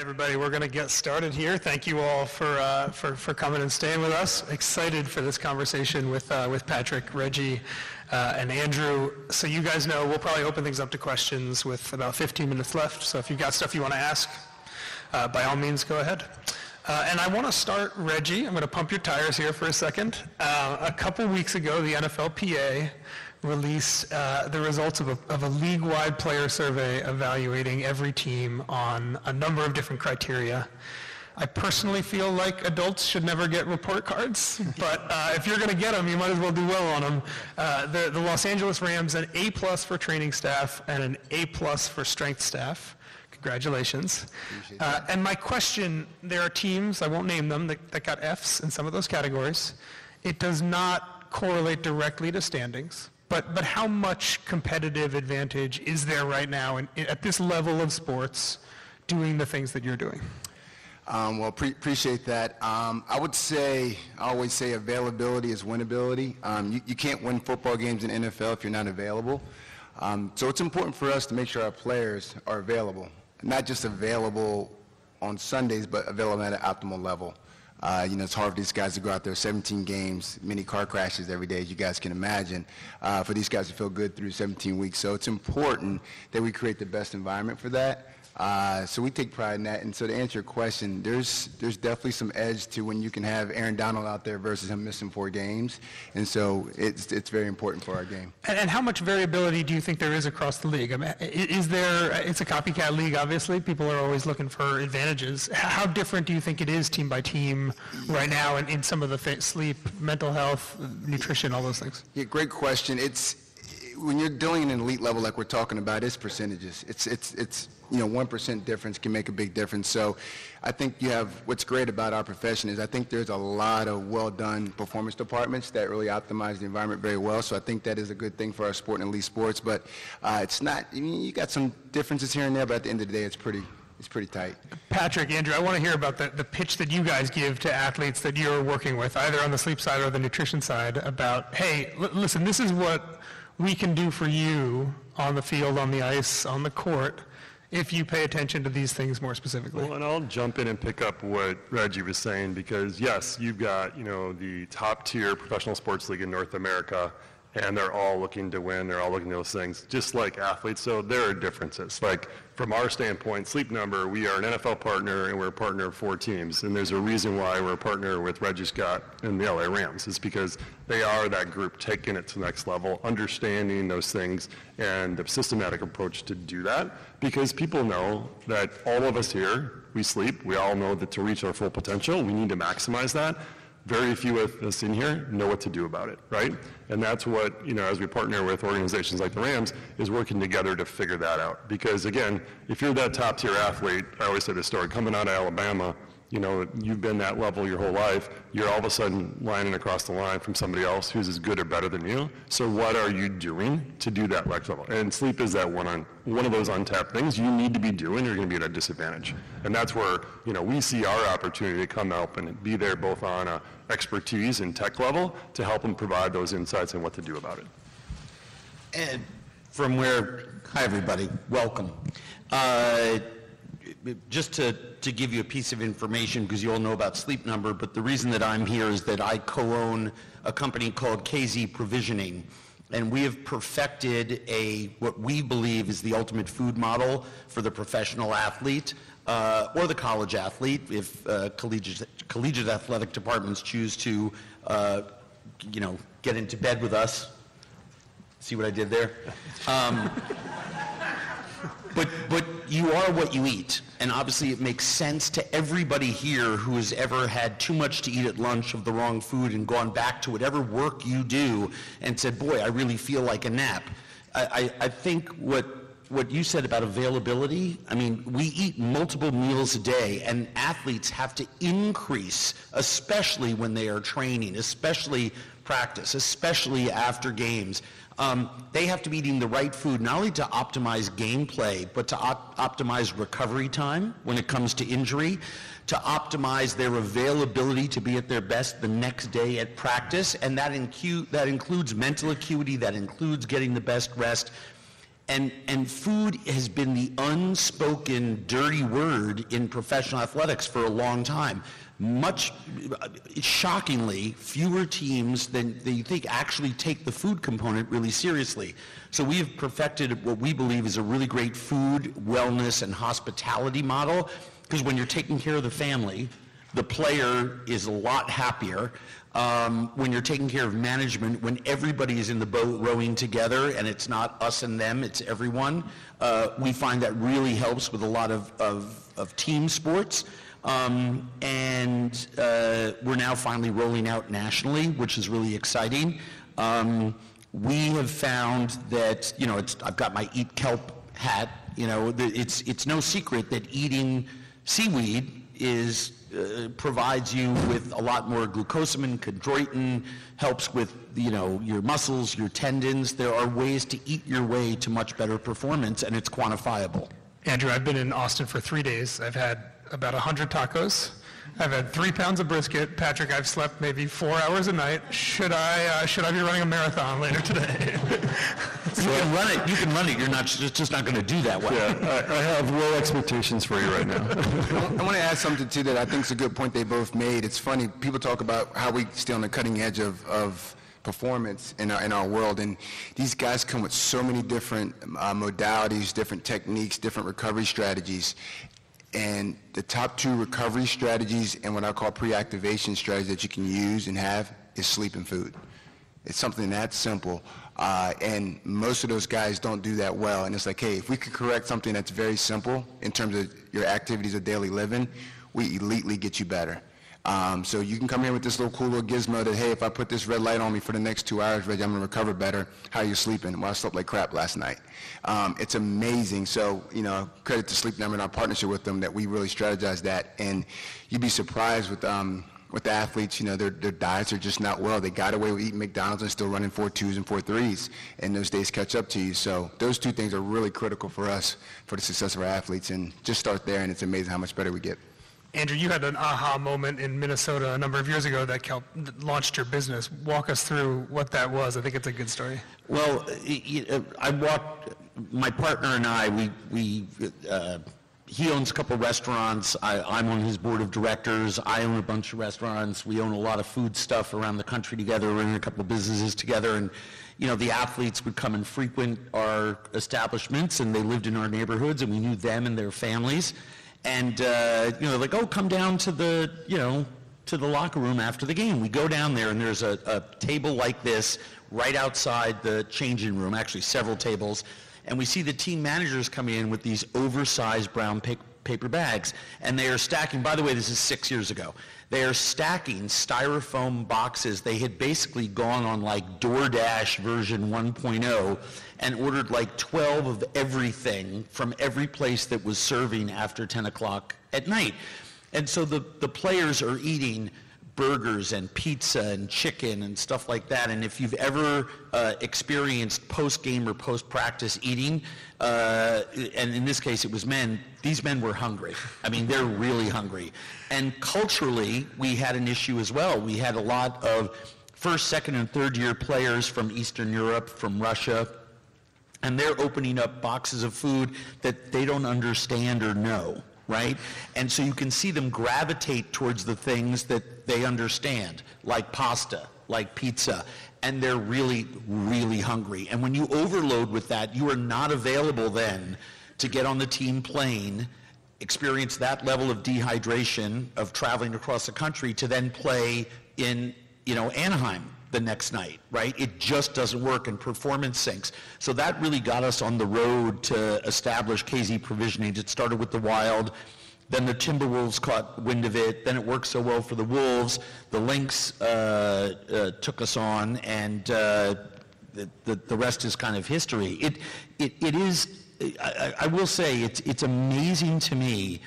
everybody. We're going to get started here. Thank you all for, uh, for, for coming and staying with us. Excited for this conversation with, uh, with Patrick, Reggie, uh, and Andrew. So you guys know we'll probably open things up to questions with about 15 minutes left. So if you've got stuff you want to ask, uh, by all means, go ahead. Uh, and I want to start, Reggie, I'm going to pump your tires here for a second. Uh, a couple weeks ago, the NFLPA released uh, the results of a, of a league-wide player survey evaluating every team on a number of different criteria. I personally feel like adults should never get report cards, but uh, if you're going to get them, you might as well do well on them. Uh, the, the Los Angeles Rams, an A plus for training staff and an A plus for strength staff. Congratulations. Uh, and my question, there are teams, I won't name them, that, that got Fs in some of those categories. It does not correlate directly to standings. But, but how much competitive advantage is there right now in, at this level of sports doing the things that you're doing? Um, well, pre- appreciate that. Um, I would say, I always say availability is winnability. Um, you, you, can't win football games in NFL if you're not available. Um, so it's important for us to make sure our players are available, not just available on Sundays, but available at an optimal level. Uh, you know, it's hard for these guys to go out there 17 games, many car crashes every day, as you guys can imagine, uh, for these guys to feel good through 17 weeks. So it's important that we create the best environment for that. Uh, so we take pride in that. And so to answer your question, there's there's definitely some edge to when you can have Aaron Donald out there versus him missing four games. And so it's it's very important for our game. And, and how much variability do you think there is across the league? I mean, is there? It's a copycat league, obviously. People are always looking for advantages. How different do you think it is team by team right now in, in some of the sleep, mental health, nutrition, all those things? Yeah, great question. It's when you're dealing in an elite level like we're talking about, it's percentages. It's it's it's you know, 1% difference can make a big difference. So I think you have, what's great about our profession is I think there's a lot of well-done performance departments that really optimize the environment very well. So I think that is a good thing for our sport and elite sports. But uh, it's not, I mean, you got some differences here and there, but at the end of the day, it's pretty, it's pretty tight. Patrick, Andrew, I want to hear about the, the pitch that you guys give to athletes that you're working with, either on the sleep side or the nutrition side, about, hey, l- listen, this is what we can do for you on the field, on the ice, on the court if you pay attention to these things more specifically. Well, and I'll jump in and pick up what Reggie was saying because yes, you've got you know the top tier professional sports league in North America, and they're all looking to win. They're all looking at those things, just like athletes. So there are differences. Like from our standpoint, Sleep Number, we are an NFL partner and we're a partner of four teams. And there's a reason why we're a partner with Reggie Scott and the LA Rams. It's because they are that group taking it to the next level, understanding those things and the systematic approach to do that. Because people know that all of us here, we sleep. We all know that to reach our full potential, we need to maximize that very few of us in here know what to do about it, right? And that's what, you know, as we partner with organizations like the Rams, is working together to figure that out. Because again, if you're that top tier athlete, I always say this story, coming out of Alabama, you know, you've been that level your whole life, you're all of a sudden lining across the line from somebody else who's as good or better than you. So what are you doing to do that next level? And sleep is that one on one of those untapped things you need to be doing, you're going to be at a disadvantage. And that's where, you know, we see our opportunity to come help and be there both on a expertise and tech level to help them provide those insights and what to do about it. And from where, hi everybody, welcome. Uh, just to, to give you a piece of information, because you all know about Sleep Number, but the reason that I'm here is that I co-own a company called KZ Provisioning, and we have perfected a what we believe is the ultimate food model for the professional athlete uh, or the college athlete, if uh, collegiate, collegiate athletic departments choose to, uh, you know, get into bed with us. See what I did there? Um, but, but you are what you eat. And obviously it makes sense to everybody here who has ever had too much to eat at lunch of the wrong food and gone back to whatever work you do and said, boy, I really feel like a nap. I, I, I think what, what you said about availability, I mean, we eat multiple meals a day and athletes have to increase, especially when they are training, especially practice, especially after games. Um, they have to be eating the right food, not only to optimize gameplay, but to op- optimize recovery time when it comes to injury, to optimize their availability to be at their best the next day at practice, and that, incu- that includes mental acuity, that includes getting the best rest. And, and food has been the unspoken dirty word in professional athletics for a long time. Much, shockingly, fewer teams than, than you think actually take the food component really seriously. So we have perfected what we believe is a really great food, wellness, and hospitality model, because when you're taking care of the family, the player is a lot happier. Um, when you're taking care of management, when everybody is in the boat rowing together and it's not us and them, it's everyone, uh, we find that really helps with a lot of, of, of team sports. Um, and uh, we're now finally rolling out nationally, which is really exciting. Um, we have found that, you know, I've got my Eat Kelp hat, you know, it's, it's no secret that eating seaweed is, uh, provides you with a lot more glucosamine, chondroitin, helps with, you know, your muscles, your tendons. There are ways to eat your way to much better performance, and it's quantifiable. Andrew, I've been in Austin for three days. I've had about 100 tacos. I've had three pounds of brisket. Patrick, I've slept maybe four hours a night. Should I, uh, should I be running a marathon later today? You can run it, you can run it, you're not, just just not going to do that well. Yeah, I, I have low expectations for you right now. I want to add something too that I think is a good point they both made. It's funny, people talk about how we stay on the cutting edge of, of performance in our, in our world, and these guys come with so many different uh, modalities, different techniques, different recovery strategies. And the top two recovery strategies and what I call pre-activation strategies that you can use and have is sleep and food. It's something that simple. Uh, and most of those guys don't do that well. And it's like, hey, if we could correct something that's very simple in terms of your activities of daily living, we elitely get you better. Um, so you can come here with this little cool little gizmo that, hey, if I put this red light on me for the next two hours, Reggie, I'm going to recover better. How are you sleeping? Well, I slept like crap last night. Um, it's amazing. So, you know, credit to Sleep Number and our partnership with them that we really strategize that. And you'd be surprised with, um, with the athletes, you know, their, their diets are just not well. They got away with eating McDonald's and still running four twos and four threes, and those days catch up to you. So those two things are really critical for us for the success of our athletes. And just start there, and it's amazing how much better we get. Andrew, you had an aha moment in Minnesota a number of years ago that launched your business. Walk us through what that was. I think it's a good story. Well, uh, I walked, my partner and I, we, we, uh, he owns a couple restaurants, I, I'm on his board of directors, I own a bunch of restaurants, we own a lot of food stuff around the country together, we're in a couple of businesses together, and, you know, the athletes would come and frequent our establishments, and they lived in our neighborhoods, and we knew them and their families, and, uh, you know, like, oh, come down to the, you know, to the locker room after the game. We go down there and there's a, a table like this right outside the changing room, actually several tables, and we see the team managers come in with these oversized brown pa- paper bags, and they are stacking, by the way, this is six years ago, they are stacking styrofoam boxes. They had basically gone on like DoorDash version 1.0 and ordered like 12 of everything from every place that was serving after 10 o'clock at night. And so the, the players are eating burgers and pizza and chicken and stuff like that. And if you've ever uh, experienced post-game or post-practice eating, uh, and in this case it was men, these men were hungry. I mean, they're really hungry. And culturally, we had an issue as well. We had a lot of first, second, and third year players from Eastern Europe, from Russia, and they're opening up boxes of food that they don't understand or know, right? And so you can see them gravitate towards the things that they understand, like pasta, like pizza, and they're really, really hungry. And when you overload with that, you are not available then to get on the team plane, experience that level of dehydration of traveling across the country to then play in, you know, Anaheim the next night, right? It just doesn't work and performance sinks. So that really got us on the road to establish KZ provisioning. It started with the Wild, then the Timberwolves caught wind of it, then it worked so well for the Wolves, the Lynx uh, uh, took us on, and uh, the, the, the rest is kind of history. It, it, it is, I, I will say, it's, it's amazing to me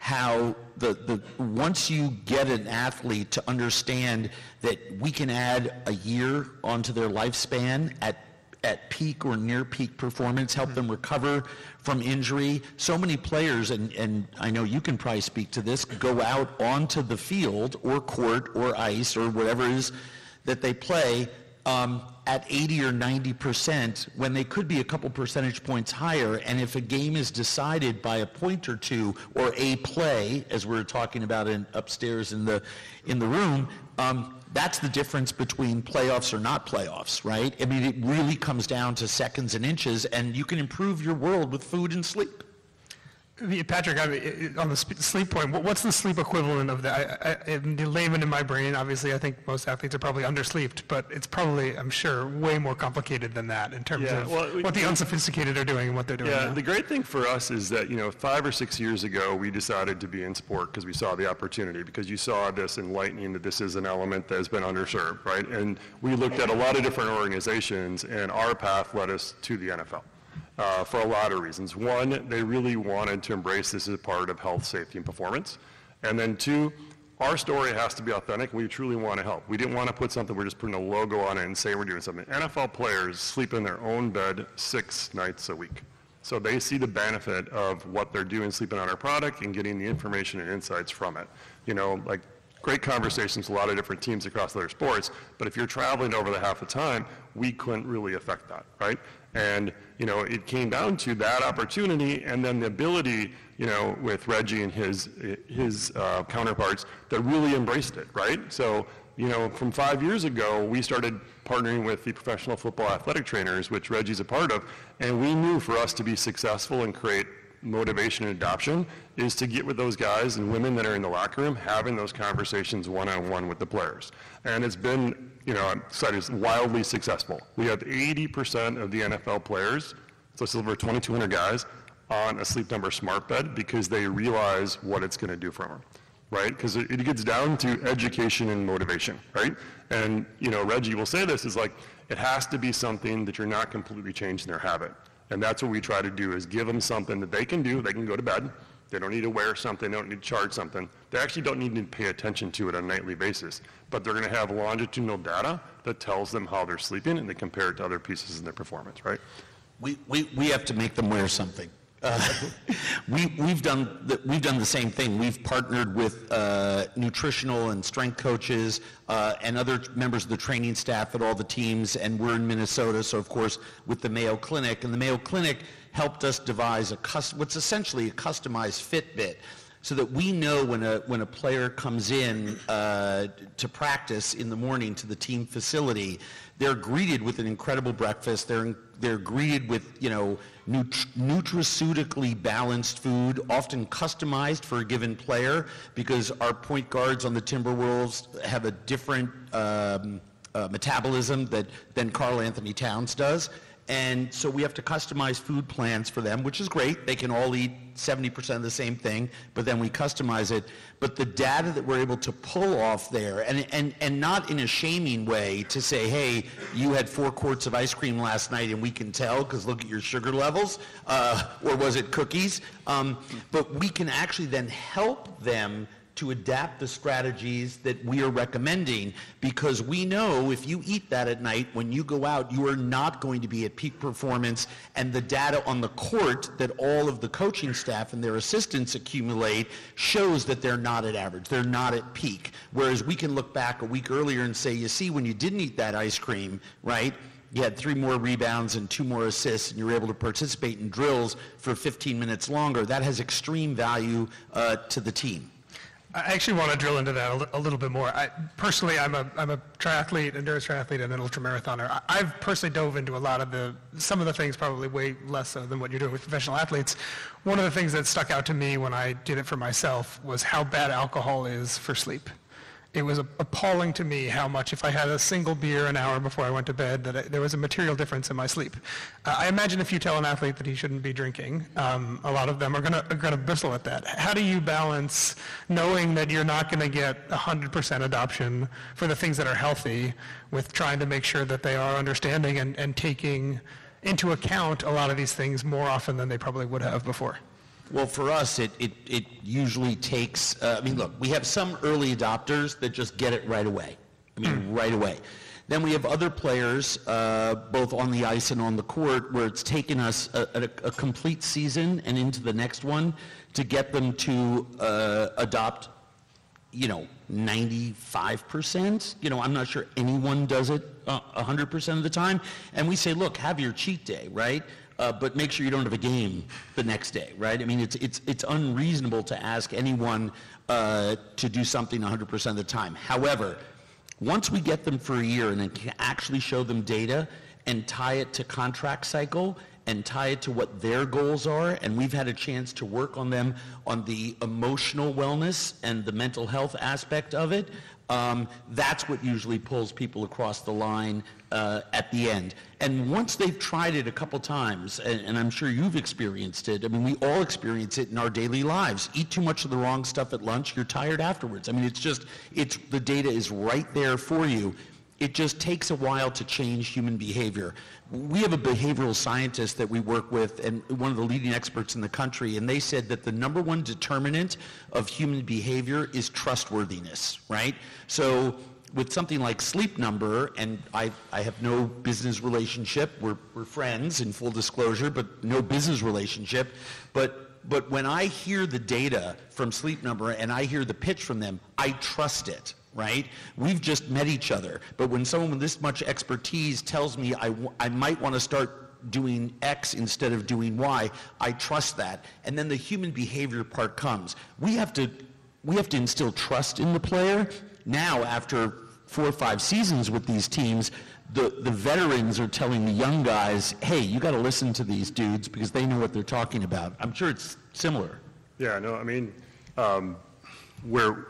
how the, the, once you get an athlete to understand that we can add a year onto their lifespan at, at peak or near peak performance, help them recover from injury. So many players, and, and I know you can probably speak to this, go out onto the field or court or ice or whatever it is that they play um, at 80 or 90 percent when they could be a couple percentage points higher. And if a game is decided by a point or two or a play, as we are talking about in, upstairs in the in the room, um, that's the difference between playoffs or not playoffs, right? I mean, it really comes down to seconds and inches, and you can improve your world with food and sleep. Yeah, Patrick, I mean, on the sleep point, what's the sleep equivalent of that? I, I, in the layman in my brain, obviously, I think most athletes are probably undersleeped, but it's probably, I'm sure, way more complicated than that in terms Yeah, of well, we- what the unsophisticated are doing and what they're doing Yeah, now. the great thing for us is that, you know, five or six years ago, we decided to be in sport because we saw the opportunity, because you saw this enlightening that this is an element that has been underserved, right? And we looked at a lot of different organizations, and our path led us to the NFL Uh, for a lot of reasons. One, they really wanted to embrace this as part of health, safety, and performance. And then two, our story has to be authentic. We truly want to help. We didn't want to put something, we're just putting a logo on it and say we're doing something. NFL players sleep in their own bed six nights a week. So they see the benefit of what they're doing, sleeping on our product and getting the information and insights from it. You know, like great conversations with a lot of different teams across other sports, but if you're traveling over the half the time, we couldn't really affect that, right? And, you know, it came down to that opportunity and then the ability, you know, with Reggie and his, his uh, counterparts that really embraced it, right? So, you know, from five years ago, we started partnering with the professional football athletic trainers, which Reggie's a part of, and we knew for us to be successful and create motivation and adoption is to get with those guys and women that are in the locker room having those conversations one-on-one with the players. And it's been, you know, excited, it's wildly successful. We have 80% of the NFL players, so it's over 2,200 guys, on a Sleep Number smart bed because they realize what it's going to do for them, right? Because it, it gets down to education and motivation, right? And, you know, Reggie will say this, is like, it has to be something that you're not completely changing their habit. And that's what we try to do is give them something that they can do. They can go to bed. They don't need to wear something. They don't need to charge something. They actually don't need to pay attention to it on a nightly basis. But they're going to have longitudinal data that tells them how they're sleeping and they compare it to other pieces in their performance, right? We, we, we have to make them wear something. Uh, we, we've, done the, we've done the same thing. We've partnered with uh, nutritional and strength coaches uh, and other members of the training staff at all the teams, and we're in Minnesota, so of course with the Mayo Clinic. And the Mayo Clinic helped us devise a cus- what's essentially a customized Fitbit so that we know when a, when a player comes in uh, to practice in the morning to the team facility, they're greeted with an incredible breakfast. They're, they're greeted with, you know, nut- nutraceutically balanced food, often customized for a given player because our point guards on the Timberwolves have a different um, uh, metabolism that, than Karl-Anthony Towns does. And so we have to customize food plans for them, which is great. They can all eat 70% of the same thing, but then we customize it. But the data that we're able to pull off there, and, and, and not in a shaming way to say, hey, you had four quarts of ice cream last night and we can tell because look at your sugar levels, uh, or was it cookies? Um, but we can actually then help them to adapt the strategies that we are recommending because we know if you eat that at night, when you go out, you are not going to be at peak performance and the data on the court that all of the coaching staff and their assistants accumulate shows that they're not at average. They're not at peak. Whereas we can look back a week earlier and say, you see, when you didn't eat that ice cream, right, you had three more rebounds and two more assists, and you were able to participate in drills for 15 minutes longer. That has extreme value uh, to the team. I actually want to drill into that a, li- a little bit more. I, personally, I'm a, I'm a triathlete, endurance triathlete, and an ultramarathoner. I, I've personally dove into a lot of the, some of the things probably way less so than what you're doing with professional athletes. One of the things that stuck out to me when I did it for myself was how bad alcohol is for sleep. It was appalling to me how much, if I had a single beer an hour before I went to bed, that I, there was a material difference in my sleep. Uh, I imagine if you tell an athlete that he shouldn't be drinking, um, a lot of them are going to bristle at that. How do you balance knowing that you're not going to get 100% adoption for the things that are healthy with trying to make sure that they are understanding and, and taking into account a lot of these things more often than they probably would have before? Well, for us, it, it, it usually takes, uh, I mean, look, we have some early adopters that just get it right away. I mean, right away. Then we have other players, uh, both on the ice and on the court, where it's taken us a, a, a complete season and into the next one to get them to uh, adopt you know, 95%. You know, I'm not sure anyone does it uh, 100% of the time. And we say, look, have your cheat day, right? Uh, but make sure you don't have a game the next day, right? I mean, it's, it's, it's unreasonable to ask anyone uh, to do something 100% of the time. However, once we get them for a year and then can actually show them data and tie it to contract cycle and tie it to what their goals are, and we've had a chance to work on them on the emotional wellness and the mental health aspect of it, um, that's what usually pulls people across the line uh, at the end. And once they've tried it a couple times, and, and, I'm sure you've experienced it, I mean, we all experience it in our daily lives. Eat too much of the wrong stuff at lunch, you're tired afterwards. I mean, it's just, it's, the data is right there for you. It just takes a while to change human behavior. We have a behavioral scientist that we work with and one of the leading experts in the country, and they said that the number one determinant of human behavior is trustworthiness, right? So with something like Sleep Number, and I, I have no business relationship, we're, we're friends in full disclosure, but no business relationship, but, but when I hear the data from Sleep Number and I hear the pitch from them, I trust it right? We've just met each other. But when someone with this much expertise tells me I, I might want to start doing X instead of doing Y, I trust that. And then the human behavior part comes. We have to, we have to instill trust in the player. Now, after four or five seasons with these teams, the, the veterans are telling the young guys, hey, you got to listen to these dudes because they know what they're talking about. I'm sure it's similar. Yeah, no, I mean, um, where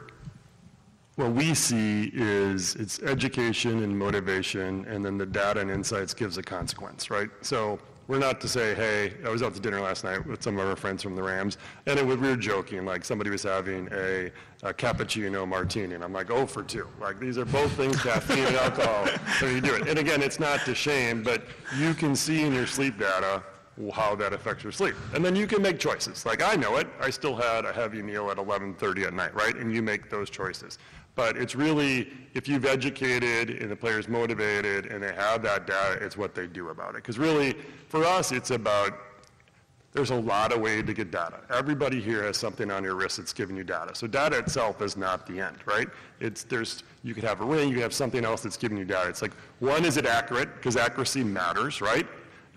what we see is it's education and motivation, and then the data and insights gives a consequence, right? So we're not to say, hey, I was out to dinner last night with some of our friends from the Rams, and it was, we were joking, like somebody was having a, a cappuccino martini, and I'm like, oh for two. Like these are both things, caffeine and alcohol, so you do it. And again, it's not to shame, but you can see in your sleep data how that affects your sleep. And then you can make choices. Like I know it, I still had a heavy meal at 11.30 at night, right? And you make those choices. But it's really, if you've educated and the player's motivated and they have that data, it's what they do about it. Because really, for us, it's about, there's a lot of ways to get data. Everybody here has something on your wrist that's giving you data. So data itself is not the end, right? It's, there's, you could have a ring, you could have something else that's giving you data. It's like, one, is it accurate? Because accuracy matters, right?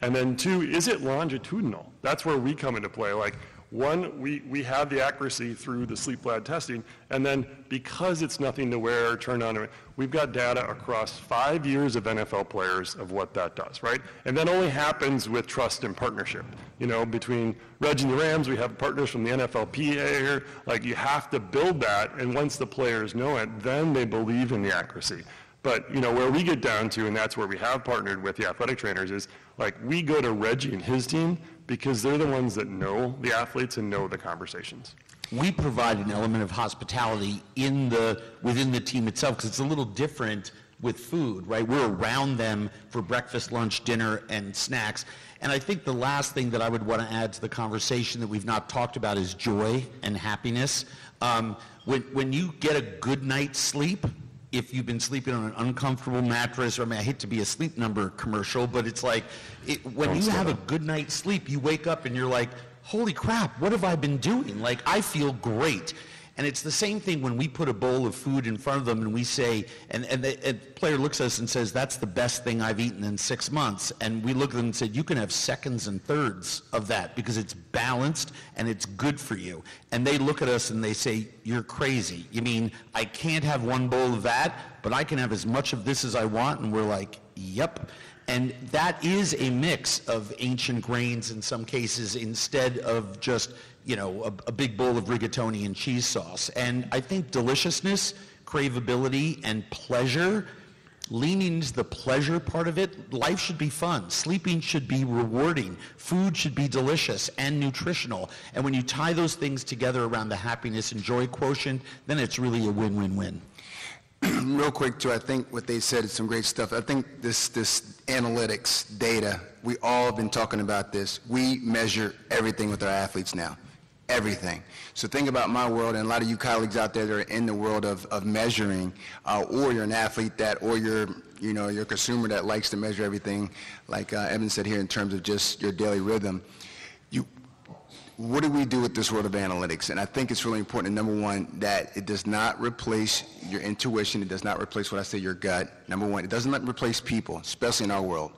And then two, is it longitudinal? That's where we come into play. Like, one, we, we have the accuracy through the sleep lab testing, and then because it's nothing to wear turn on, we've got data across five years of NFL players of what that does, right? And that only happens with trust and partnership. You know, between Reg and the Rams, we have partners from the NFLPA here. Like, you have to build that, and once the players know it, then they believe in the accuracy. But, you know, where we get down to, and that's where we have partnered with the athletic trainers, is like we go to Reggie and his team because they're the ones that know the athletes and know the conversations. We provide an element of hospitality in the, within the team itself because it's a little different with food, right? We're around them for breakfast, lunch, dinner, and snacks. And I think the last thing that I would want to add to the conversation that we've not talked about is joy and happiness. Um, when, when you get a good night's sleep, if you've been sleeping on an uncomfortable mattress, or I mean, I hate to be a sleep number commercial, but it's like it, when Don't you have up. a good night's sleep, you wake up and you're like, holy crap, what have I been doing? Like, I feel great. And it's the same thing when we put a bowl of food in front of them and we say, and, and the and player looks at us and says, that's the best thing I've eaten in six months. And we look at them and say, you can have seconds and thirds of that because it's balanced and it's good for you. And they look at us and they say, you're crazy. You mean I can't have one bowl of that, but I can have as much of this as I want? And we're like, yep. And that is a mix of ancient grains in some cases instead of just you know, a, a big bowl of rigatoni and cheese sauce. And I think deliciousness, craveability, and pleasure, leaning into the pleasure part of it, life should be fun. Sleeping should be rewarding. Food should be delicious and nutritional. And when you tie those things together around the happiness and joy quotient, then it's really a win-win-win. Real quick, too, I think what they said is some great stuff. I think this, this analytics data, we all have been talking about this. We measure everything with our athletes now everything. So think about my world and a lot of you colleagues out there that are in the world of, of measuring, uh, or you're an athlete that, or you're, you know, you're a consumer that likes to measure everything, like uh, Evan said here in terms of just your daily rhythm. You, what do we do with this world of analytics? And I think it's really important, number one, that it does not replace your intuition. It does not replace what I say, your gut. Number one, it doesn't replace people, especially in our world.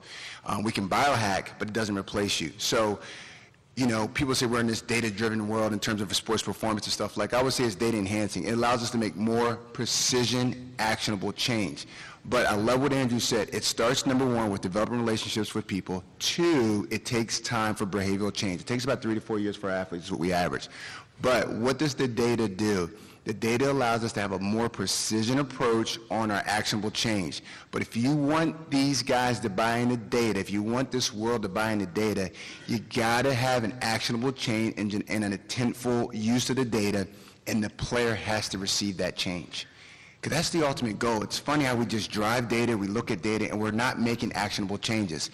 Um, we can biohack, but it doesn't replace you. So, you know, people say we're in this data-driven world in terms of sports performance and stuff. Like I would say it's data enhancing. It allows us to make more precision, actionable change. But I love what Andrew said. It starts, number one, with developing relationships with people. Two, it takes time for behavioral change. It takes about three to four years for athletes, is what we average. But what does the data do? The data allows us to have a more precision approach on our actionable change. But if you want these guys to buy into the data, if you want this world to buy into the data, you got to have an actionable change engine and an intentful use of the data, and the player has to receive that change. Because that's the ultimate goal. It's funny how we just drive data, we look at data, and we're not making actionable changes.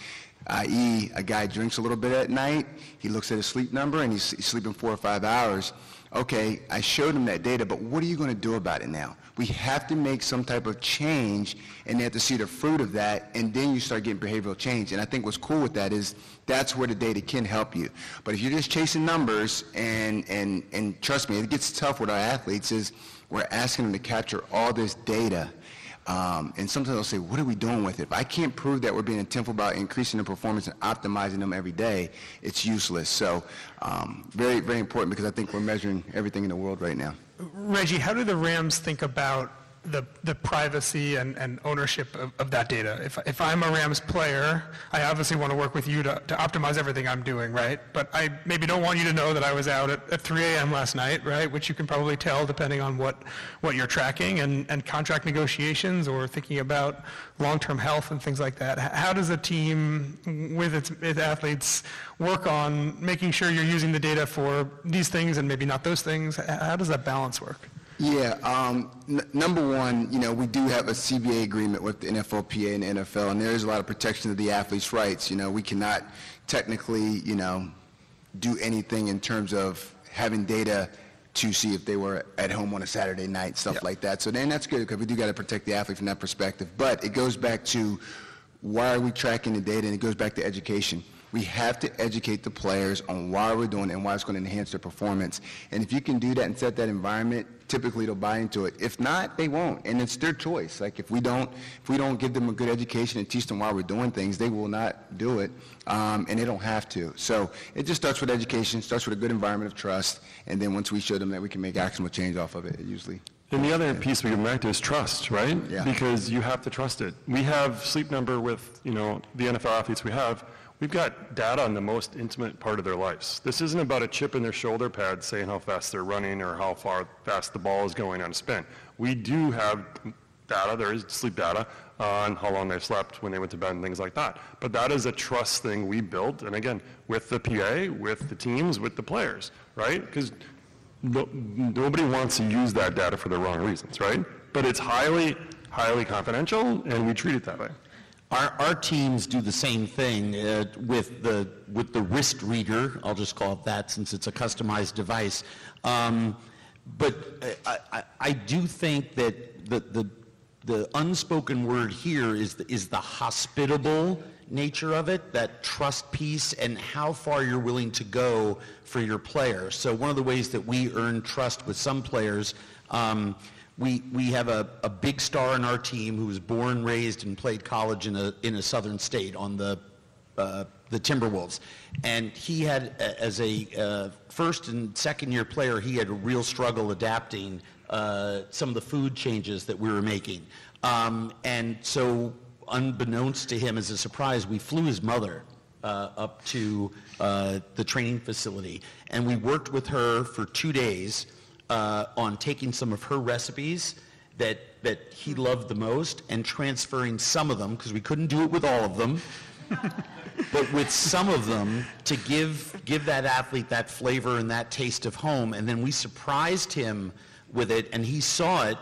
I.e., a guy drinks a little bit at night, he looks at his sleep number, and he's sleeping four or five hours. Okay, I showed them that data, but what are you going to do about it now? We have to make some type of change, and they have to see the fruit of that, and then you start getting behavioral change. And I think what's cool with that is that's where the data can help you. But if you're just chasing numbers, and, and, and trust me, it gets tough with our athletes, is we're asking them to capture all this data. Um, and sometimes I'll say, what are we doing with it? If I can't prove that we're being intentful about increasing the performance and optimizing them every day, it's useless. So um, very, very important because I think we're measuring everything in the world right now. Reggie, how do the Rams think about the, the privacy and, and ownership of, of that data? If, if I'm a Rams player, I obviously want to work with you to, to optimize everything I'm doing, right? But I maybe don't want you to know that I was out at, at 3 a.m. last night, right? Which you can probably tell depending on what, what you're tracking and, and contract negotiations or thinking about long-term health and things like that. How does a team with its, its athletes work on making sure you're using the data for these things and maybe not those things? How does that balance work? Yeah, um, n- number one, you know, we do have a CBA agreement with the NFLPA and the NFL, and there is a lot of protection of the athletes' rights. You know, we cannot technically, you know, do anything in terms of having data to see if they were at home on a Saturday night, stuff like that. So then that's good because we do got to protect the athlete from that perspective. But it goes back to why are we tracking the data, and it goes back to education. We have to educate the players on why we're doing it and why it's going to enhance their performance. And if you can do that and set that environment, typically they'll buy into it. If not, they won't, and it's their choice. Like if we don't, if we don't give them a good education and teach them why we're doing things, they will not do it, um, and they don't have to. So it just starts with education, starts with a good environment of trust, and then once we show them that we can make actionable change off of it, it usually. And the other piece we come back to is trust, right? Yeah. Because you have to trust it. We have Sleep Number with, you know, the NFL athletes we have. We've got data on the most intimate part of their lives. This isn't about a chip in their shoulder pad saying how fast they're running or how far fast the ball is going on a spin. We do have data, there is sleep data on how long they slept when they went to bed and things like that. But that is a trust thing we built, and again, with the PA, with the teams, with the players, right? Because no, nobody wants to use that data for the wrong reasons, right? But it's highly, highly confidential, and we treat it that way. Our, our teams do the same thing uh, with the with the wrist reader. I'll just call it that since it's a customized device. Um, but I, I, I do think that the, the the unspoken word here is the, is the hospitable nature of it, that trust piece, and how far you're willing to go for your player. So one of the ways that we earn trust with some players. Um, we, we have a, a big star in our team who was born, raised, and played college in a, in a southern state on the, uh, the Timberwolves. And he had, as a uh, first and second year player, he had a real struggle adapting uh, some of the food changes that we were making. Um, and so, unbeknownst to him, as a surprise, we flew his mother uh, up to uh, the training facility. And we worked with her for two days uh, on taking some of her recipes that, that he loved the most and transferring some of them, because we couldn't do it with all of them, but with some of them to give, give that athlete that flavor and that taste of home. And then we surprised him with it, and he saw it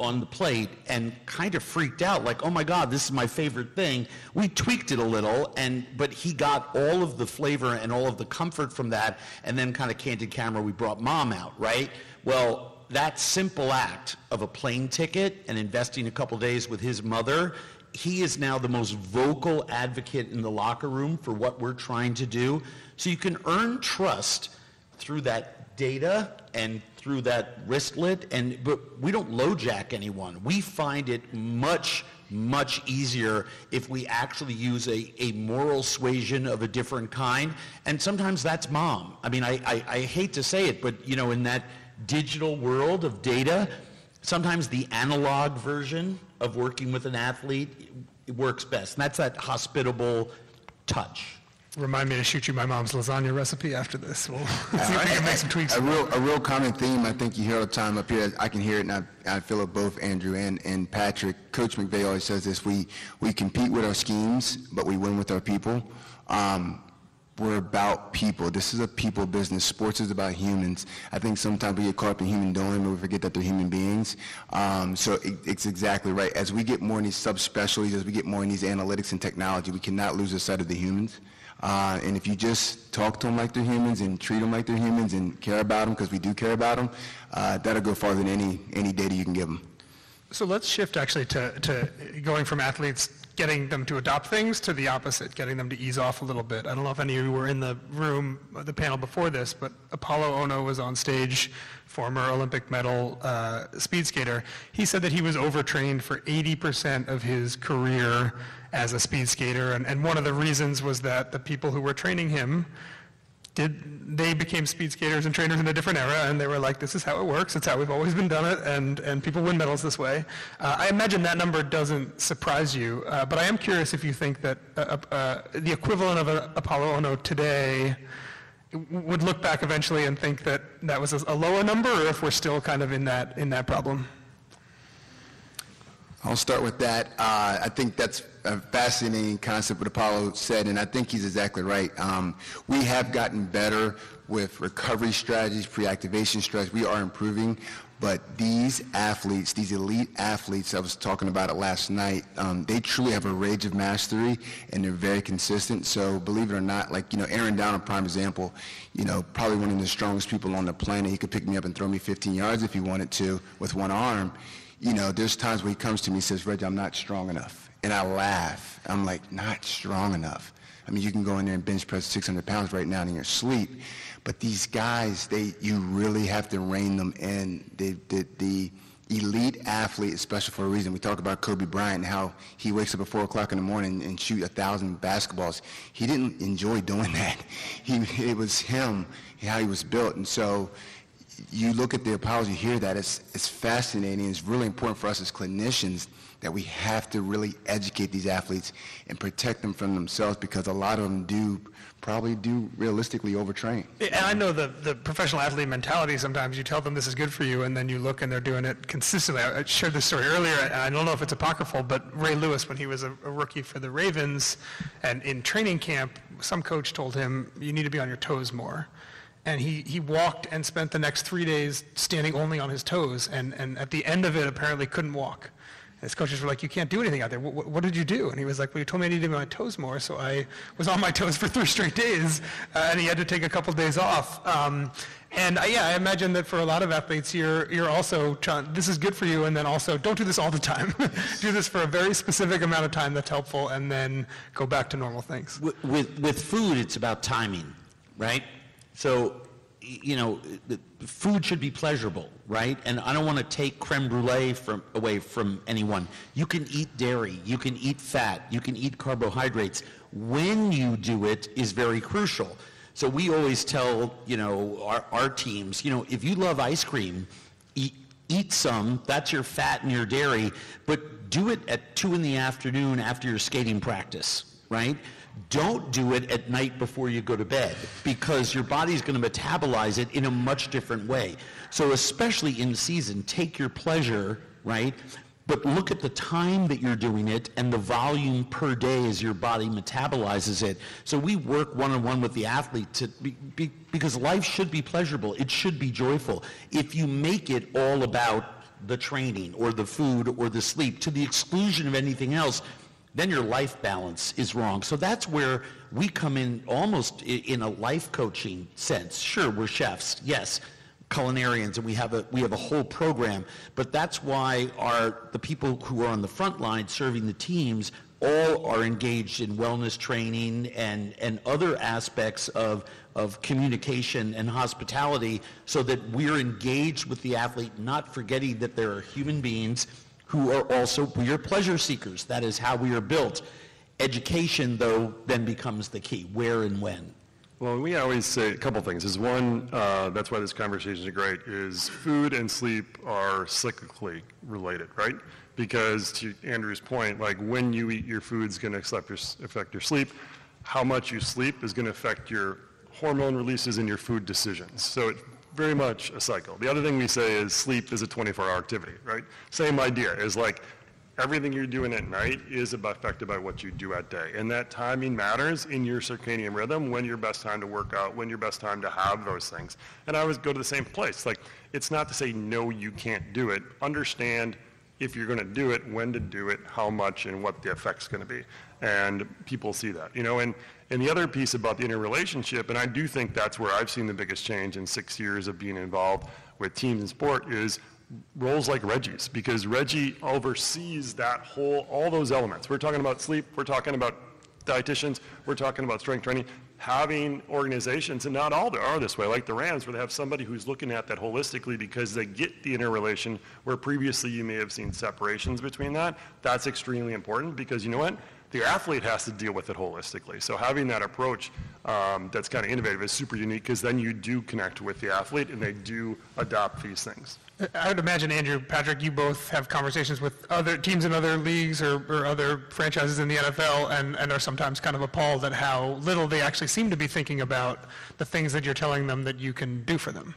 on the plate and kind of freaked out like oh my god this is my favorite thing we tweaked it a little and but he got all of the flavor and all of the comfort from that and then kind of candid camera we brought mom out right well that simple act of a plane ticket and investing a couple days with his mother he is now the most vocal advocate in the locker room for what we're trying to do so you can earn trust through that data and through that wristlet, and but we don't LoJack anyone. We find it much much easier if we actually use a, a moral suasion of a different kind. And sometimes that's mom. I mean, I, I, I hate to say it, but you know, in that digital world of data, sometimes the analog version of working with an athlete works best. And that's that hospitable touch. Remind me to shoot you my mom's lasagna recipe after this. We'll see if we can make some tweaks. A real, a real common theme I think you hear all the time up here. I can hear it, and I, I feel it both Andrew and, and Patrick. Coach McVay always says this: we we compete with our schemes, but we win with our people. Um, we're about people. This is a people business. Sports is about humans. I think sometimes we get caught up in human doing, but we forget that they're human beings. Um, so it, it's exactly right. As we get more in these subspecialties, as we get more in these analytics and technology, we cannot lose the sight of the humans. Uh, and if you just talk to them like they're humans and treat them like they're humans and care about them, because we do care about them, uh, that'll go farther than any, any data you can give them. So let's shift actually to, to going from athletes getting them to adopt things to the opposite, getting them to ease off a little bit. I don't know if any of you were in the room, the panel before this, but Apolo Ohno was on stage, former Olympic medal uh, speed skater. He said that he was overtrained for 80% of his career as a speed skater, and, and one of the reasons was that the people who were training him did they became speed skaters and trainers in a different era, and they were like, "This is how it works. It's how we've always been done it, and and people win medals this way." Uh, I imagine that number doesn't surprise you, uh, but I am curious if you think that uh, uh the equivalent of an Apolo Ohno today would look back eventually and think that that was a lower number, or if we're still kind of in that in that problem. I'll start with that. Uh, I think that's a fascinating concept what Apolo said, and I think he's exactly right. Um, we have gotten better with recovery strategies, pre-activation strategies. We are improving, but these athletes, these elite athletes, I was talking about it last night, um, they truly have a rage of mastery, and they're very consistent. So believe it or not, like, you know, Aaron Donald, a prime example, you know, probably one of the strongest people on the planet. He could pick me up and throw me 15 yards if he wanted to with one arm. You know, there's times where he comes to me and says, Reggie, I'm not strong enough and I laugh. I'm like, not strong enough. I mean, you can go in there and bench press 600 pounds right now in your sleep. But these guys, they, you really have to rein them in. The, the, the elite athlete is special for a reason. We talk about Kobe Bryant, and how he wakes up at 4 o'clock in the morning and shoot a 1,000 basketballs. He didn't enjoy doing that. He, it was him, how he was built. And so you look at the apology, hear that. It's, it's fascinating. It's really important for us as clinicians that we have to really educate these athletes and protect them from themselves because a lot of them do probably do realistically overtrain. And I know the, the professional athlete mentality sometimes you tell them this is good for you and then you look and they're doing it consistently. I shared this story earlier and I don't know if it's apocryphal, but Ray Lewis, when he was a, a rookie for the Ravens and in training camp, some coach told him, you need to be on your toes more and he, he walked and spent the next three days standing only on his toes and, and at the end of it apparently couldn't walk his coaches were like, you can't do anything out there. What, what, did you do? And he was like, well, you told me I needed to be on my toes more, so I was on my toes for three straight days, uh, and he had to take a couple days off. Um, and yeah, I imagine that for a lot of athletes, you're, you're also trying, this is good for you, and then also don't do this all the time. do this for a very specific amount of time that's helpful, and then go back to normal things. With, with, with food, it's about timing, right? So you know, food should be pleasurable, right? And I don't want to take creme brulee from, away from anyone. You can eat dairy, you can eat fat, you can eat carbohydrates. When you do it is very crucial. So we always tell, you know, our, our teams, you know, if you love ice cream, eat, eat some, that's your fat and your dairy, but do it at 2 in the afternoon after your skating practice, right? Don't do it at night before you go to bed because your body's going to metabolize it in a much different way. So especially in season, take your pleasure, right? But look at the time that you're doing it and the volume per day as your body metabolizes it. So we work one-on-one with the athlete to be, be, because life should be pleasurable. It should be joyful. If you make it all about the training or the food or the sleep to the exclusion of anything else, then your life balance is wrong. So that's where we come in almost in a life coaching sense. Sure, we're chefs, yes, culinarians, and we have a we have a whole program. But that's why our the people who are on the front line serving the teams all are engaged in wellness training and, and other aspects of, of communication and hospitality so that we're engaged with the athlete, not forgetting that there are human beings who are also, we are pleasure seekers. That is how we are built. Education, though, then becomes the key, where and when. Well, we always say a couple things. Is one, uh, that's why this conversation is great, is food and sleep are cyclically related, right? Because to Andrew's point, like when you eat your food is going to affect your sleep. How much you sleep is going to affect your hormone releases and your food decisions. So it's very much a cycle. The other thing we say is sleep is a 24-hour activity, right? Same idea is like everything you're doing at night is affected by what you do at day. And that timing matters in your circadian rhythm, when your best time to work out, when your best time to have those things. And I always go to the same place. Like, it's not to say, no, you can't do it. Understand if you're going to do it, when to do it, how much, and what the effect's going to be. And people see that, you know. And, and the other piece about the interrelationship, and I do think that's where I've seen the biggest change in six years of being involved with teams in sport, is roles like Reggie's because Reggie oversees that whole, all those elements. We're talking about sleep, we're talking about dietitians, we're talking about strength training, having organizations, and not all there are this way, like the Rams, where they have somebody who's looking at that holistically because they get the interrelation where previously you may have seen separations between that. That's extremely important because you know what? The athlete has to deal with it holistically. So having that approach um, that's kind of innovative is super unique because then you do connect with the athlete and they do adopt these things. I would imagine, Andrew, Patrick, you both have conversations with other teams in other leagues or, or other franchises in the NFL and, and are sometimes kind of appalled at how little they actually seem to be thinking about the things that you're telling them that you can do for them.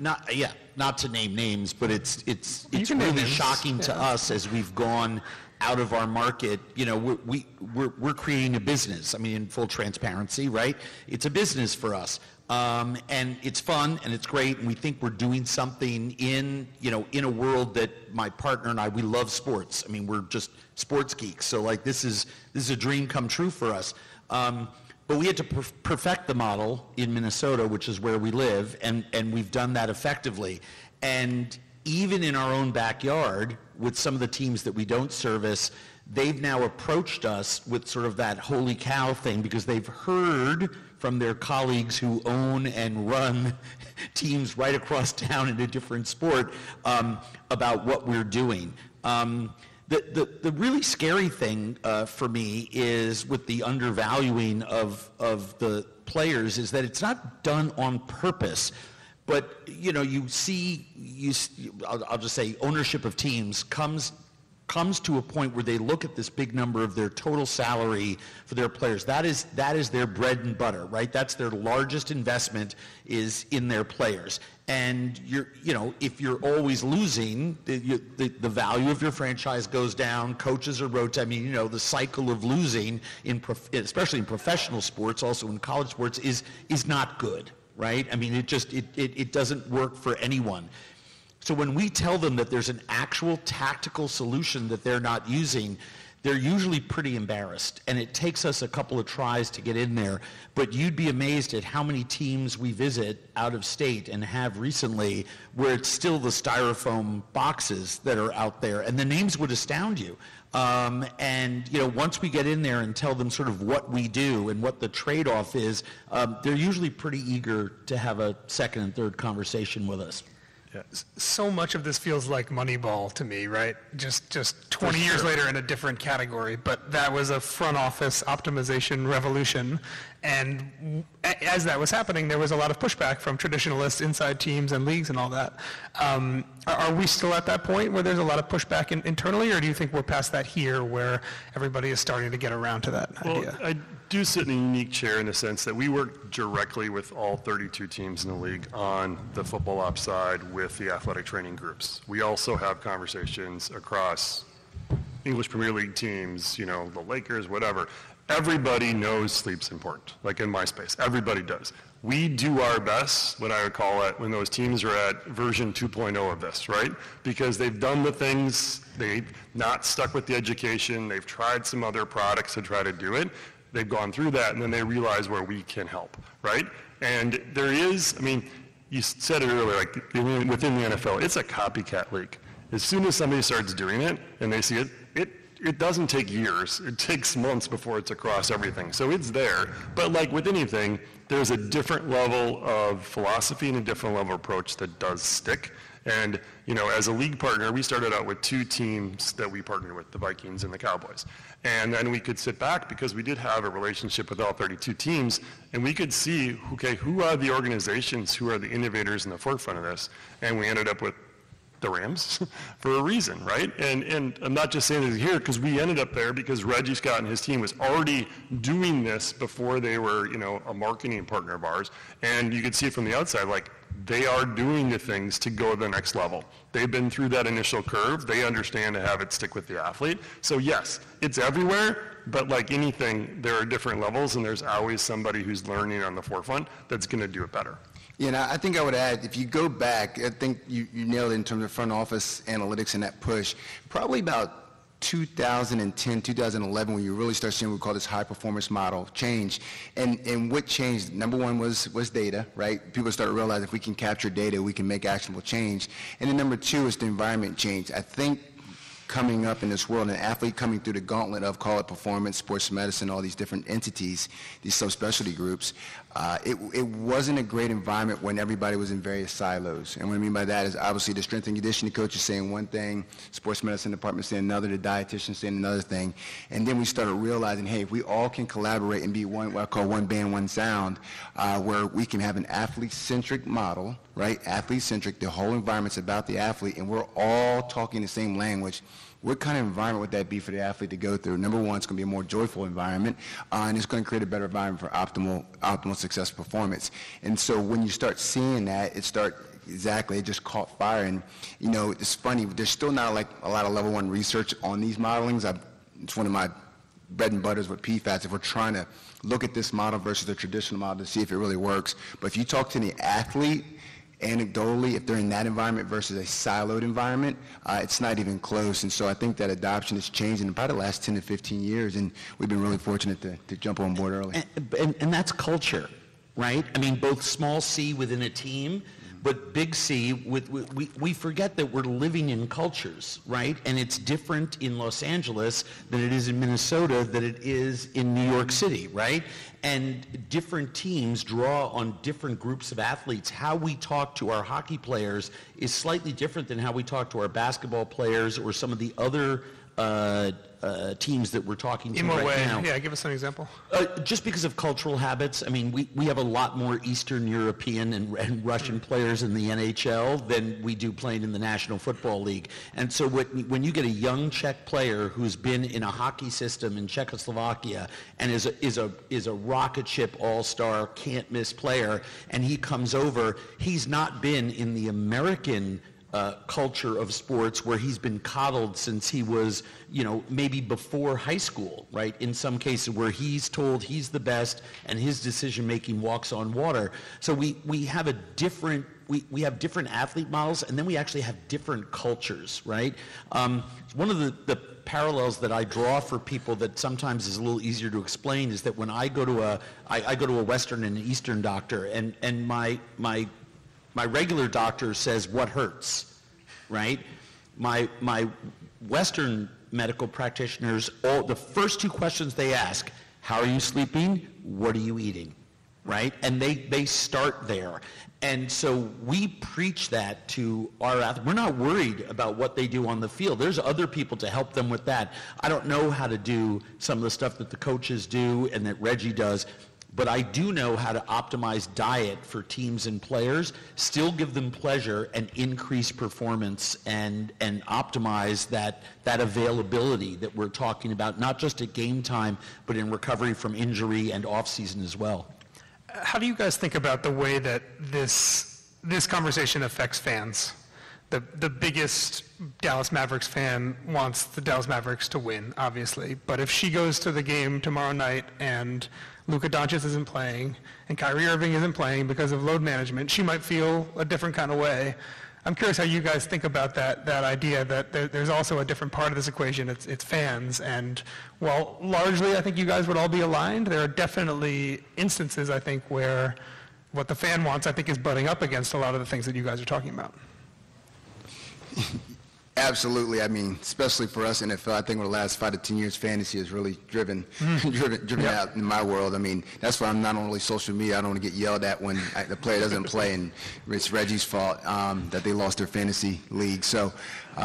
Not, yeah, not to name names, but it's, it's, it's really names, shocking to us as we've gone out of our market. You know, we're, we, we're, we're creating a business. I mean, in full transparency, right? It's a business for us. Um, and it's fun and it's great and we think we're doing something in, you know, in a world that my partner and I, we love sports. I mean, we're just sports geeks. So like this is, this is a dream come true for us. Um, but we had to per- perfect the model in Minnesota, which is where we live, and, and we've done that effectively. And even in our own backyard, with some of the teams that we don't service, they've now approached us with sort of that holy cow thing because they've heard from their colleagues who own and run teams right across town in a different sport um, about what we're doing. Um, the, the, the really scary thing uh, for me is with the undervaluing of, of the players is that it's not done on purpose. But, you know, you see, you, I'll, I'll just say ownership of teams comes comes to a point where they look at this big number of their total salary for their players. That is, that is their bread and butter, right? That's their largest investment is in their players. And you're, you know, if you're always losing, the, you, the, the value of your franchise goes down, coaches are rotating. I mean, you know, the cycle of losing, in prof- especially in professional sports, also in college sports, is, is not good, right? I mean, it just, it, it, it doesn't work for anyone. So when we tell them that there's an actual tactical solution that they're not using, they're usually pretty embarrassed. And it takes us a couple of tries to get in there. But you'd be amazed at how many teams we visit out of state and have recently where it's still the styrofoam boxes that are out there. And the names would astound you. Um, and, you know, once we get in there and tell them sort of what we do and what the trade-off is, um, they're usually pretty eager to have a second and third conversation with us. So much of this feels like Moneyball to me, right? Just just 20 years later in a different category, but that was a front office optimization revolution. And as that was happening, there was a lot of pushback from traditionalists inside teams and leagues and all that. Um, are, we still at that point where there's a lot of pushback in, internally, or do you think we're past that here, where everybody is starting to get around to that Well, idea? I do sit in a unique chair in the sense that we work directly with all 32 teams in the league on the football ops side with the athletic training groups. We also have conversations across English Premier League teams, you know, the Lakers, whatever. Everybody knows sleep's important, like in MySpace. Everybody does. We do our best, what I would call it, when those teams are at version 2.0 of this, right? Because they've done the things, they've not stuck with the education, they've tried some other products to try to do it. They've gone through that, and then they realize where we can help, right? And there is, I mean, you said it earlier, like within the NFL, it's a copycat league. As soon as somebody starts doing it and they see it, it doesn't take years. It takes months before it's across everything. So it's there. But like with anything, there's a different level of philosophy and a different level of approach that does stick. And, you know, as a league partner, we started out with two teams that we partnered with, the Vikings and the Cowboys. And then we could sit back because we did have a relationship with all 32 teams, and we could see, okay, who are the organizations who are the innovators in the forefront of this? And we ended up with the Rams for a reason, right? And, and I'm not just saying this here because we ended up there because Reggie Scott and his team was already doing this before they were, you know, a marketing partner of ours. And you could see it from the outside, like they are doing the things to go to the next level. They've been through that initial curve. They understand to have it stick with the athlete. So yes, it's everywhere, but like anything, there are different levels and there's always somebody who's learning on the forefront that's going to do it better. Yeah, I I think I would add, if you go back, I think you, you nailed it in terms of front office analytics and that push. Probably about 2010, 2011, when you really start seeing what we call this high performance model change. And, and what changed, number one was, was data, right? People started realizing if we can capture data, we can make actionable change. And then number two is the environment change. I think coming up in this world, an athlete coming through the gauntlet of, call it performance, sports medicine, all these different entities, these subspecialty groups, uh, it, it wasn't a great environment when everybody was in various silos. And what I mean by that is obviously the strength and conditioning coach is saying one thing, sports medicine department saying another, the dietitian saying another thing. And then we started realizing, hey, if we all can collaborate and be one, what I call one band, one sound, uh, where we can have an athlete-centric model, right? Athlete-centric, the whole environment's about the athlete, and we're all talking the same language what kind of environment would that be for the athlete to go through? Number one, it's going to be a more joyful environment, uh, and it's going to create a better environment for optimal, optimal success performance. And so when you start seeing that, it start exactly it just caught fire. And you know, it's funny. There's still not like a lot of level one research on these modelings. I, it's one of my bread and butters with PFATS. If we're trying to look at this model versus the traditional model to see if it really works, but if you talk to the athlete anecdotally, if they're in that environment versus a siloed environment, uh, it's not even close. And so I think that adoption has changed in about the last 10 to 15 years, and we've been really fortunate to, to jump on board early. And, and, and that's culture, right? I mean, both small c within a team but big C, with, we, we forget that we're living in cultures, right? And it's different in Los Angeles than it is in Minnesota, than it is in New York City, right? And different teams draw on different groups of athletes. How we talk to our hockey players is slightly different than how we talk to our basketball players or some of the other uh, uh, teams that we're talking to In right way? now. Yeah, give us an example. Uh, just because of cultural habits, I mean, we, we have a lot more Eastern European and, and Russian players in the NHL than we do playing in the National Football League. And so what, when you get a young Czech player who's been in a hockey system in Czechoslovakia and is a, is a, is a rocket ship all-star, can't-miss player, and he comes over, he's not been in the American uh, culture of sports where he's been coddled since he was, you know, maybe before high school, right? In some cases where he's told he's the best and his decision making walks on water. So we, we have a different we, we have different athlete models and then we actually have different cultures, right? Um, one of the, the parallels that I draw for people that sometimes is a little easier to explain is that when I go to a I, I go to a Western and an Eastern doctor and, and my my my regular doctor says what hurts, right? My, my Western medical practitioners, all, the first two questions they ask, how are you sleeping? What are you eating? Right? And they, they start there. And so we preach that to our athletes. We're not worried about what they do on the field. There's other people to help them with that. I don't know how to do some of the stuff that the coaches do and that Reggie does, but I do know how to optimize diet for teams and players, still give them pleasure and increase performance and, and optimize that, that availability that we're talking about, not just at game time, but in recovery from injury and off season as well. How do you guys think about the way that this, this conversation affects fans? The, the biggest Dallas Mavericks fan wants the Dallas Mavericks to win, obviously. But if she goes to the game tomorrow night and Luka Doncic isn't playing and Kyrie Irving isn't playing because of load management, she might feel a different kind of way. I'm curious how you guys think about that, that idea that there, there's also a different part of this equation. It's, it's fans. And while largely I think you guys would all be aligned, there are definitely instances, I think, where what the fan wants, I think, is butting up against a lot of the things that you guys are talking about. Absolutely. I mean, especially for us NFL, I think over the last five to 10 years, fantasy has really driven, driven, driven out in my world. I mean, that's why I'm not only social media. I don't want to get yelled at when I, the player doesn't play, and it's Reggie's fault um, that they lost their fantasy league. So uh,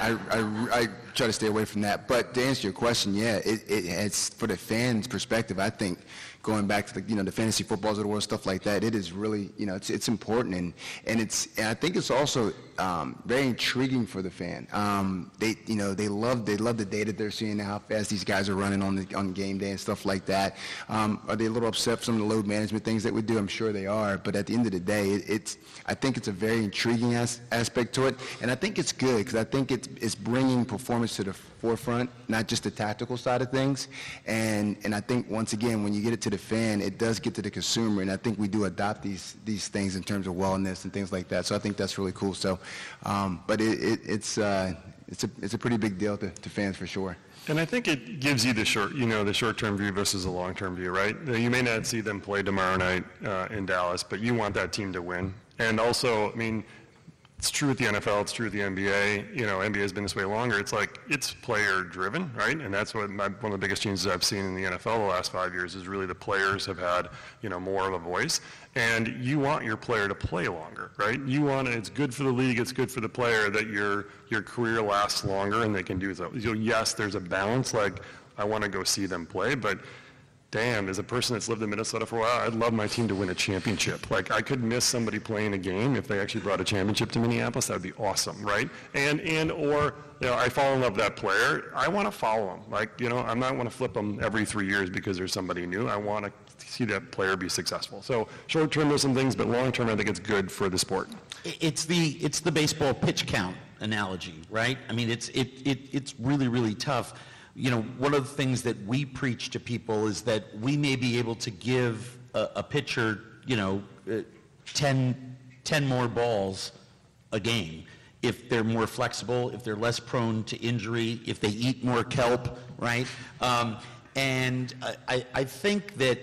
I, I, I try to stay away from that. But to answer your question, yeah, it, it, it's for the fans' perspective. I think going back to the you know the fantasy footballs of the world, stuff like that. It is really you know it's it's important and and it's and I think it's also um, very intriguing for the fan. Um, they you know they love they love the data they're seeing how fast these guys are running on the on game day and stuff like that. Um, are they a little upset of the load management things that we do? I'm sure they are. But at the end of the day, it, it's I think it's a very intriguing as, aspect to it, and I think it's good because I think it's it's bringing performance to the forefront, not just the tactical side of things. And and I think once again, when you get it to the fan, it does get to the consumer, and I think we do adopt these these things in terms of wellness and things like that. So I think that's really cool. So, um, but it, it, it's uh, it's a it's a pretty big deal to, to fans for sure. And I think it gives you the short, you know, the short-term view versus the long-term view, right? You may not see them play tomorrow night uh, in Dallas, but you want that team to win. And also, I mean, it's true with the NFL, it's true with the NBA. You know, NBA has been this way longer. It's like, it's player driven, right? And that's what my, one of the biggest changes I've seen in the NFL the last five years is really the players have had, you know, more of a voice. And you want your player to play longer, right? You want, it's good for the league, it's good for the player that your, your career lasts longer and they can do so. You know, yes, there's a balance, like, I want to go see them play, but damn, as a person that's lived in Minnesota for a while, I'd love my team to win a championship. Like, I could miss somebody playing a game if they actually brought a championship to Minneapolis. That would be awesome, right? And, and or, you know, I fall in love with that player. I want to follow him. Like, you know, I'm not want to flip them every three years because there's somebody new. I want to see that player be successful. So short term, there's some things, but long term, I think it's good for the sport. It's the, it's the baseball pitch count analogy, right? I mean, it's, it, it, it's really, really tough you know, one of the things that we preach to people is that we may be able to give a, a pitcher, you know, uh, 10, 10 more balls a game if they're more flexible, if they're less prone to injury, if they eat more kelp, right? Um, and I, I think that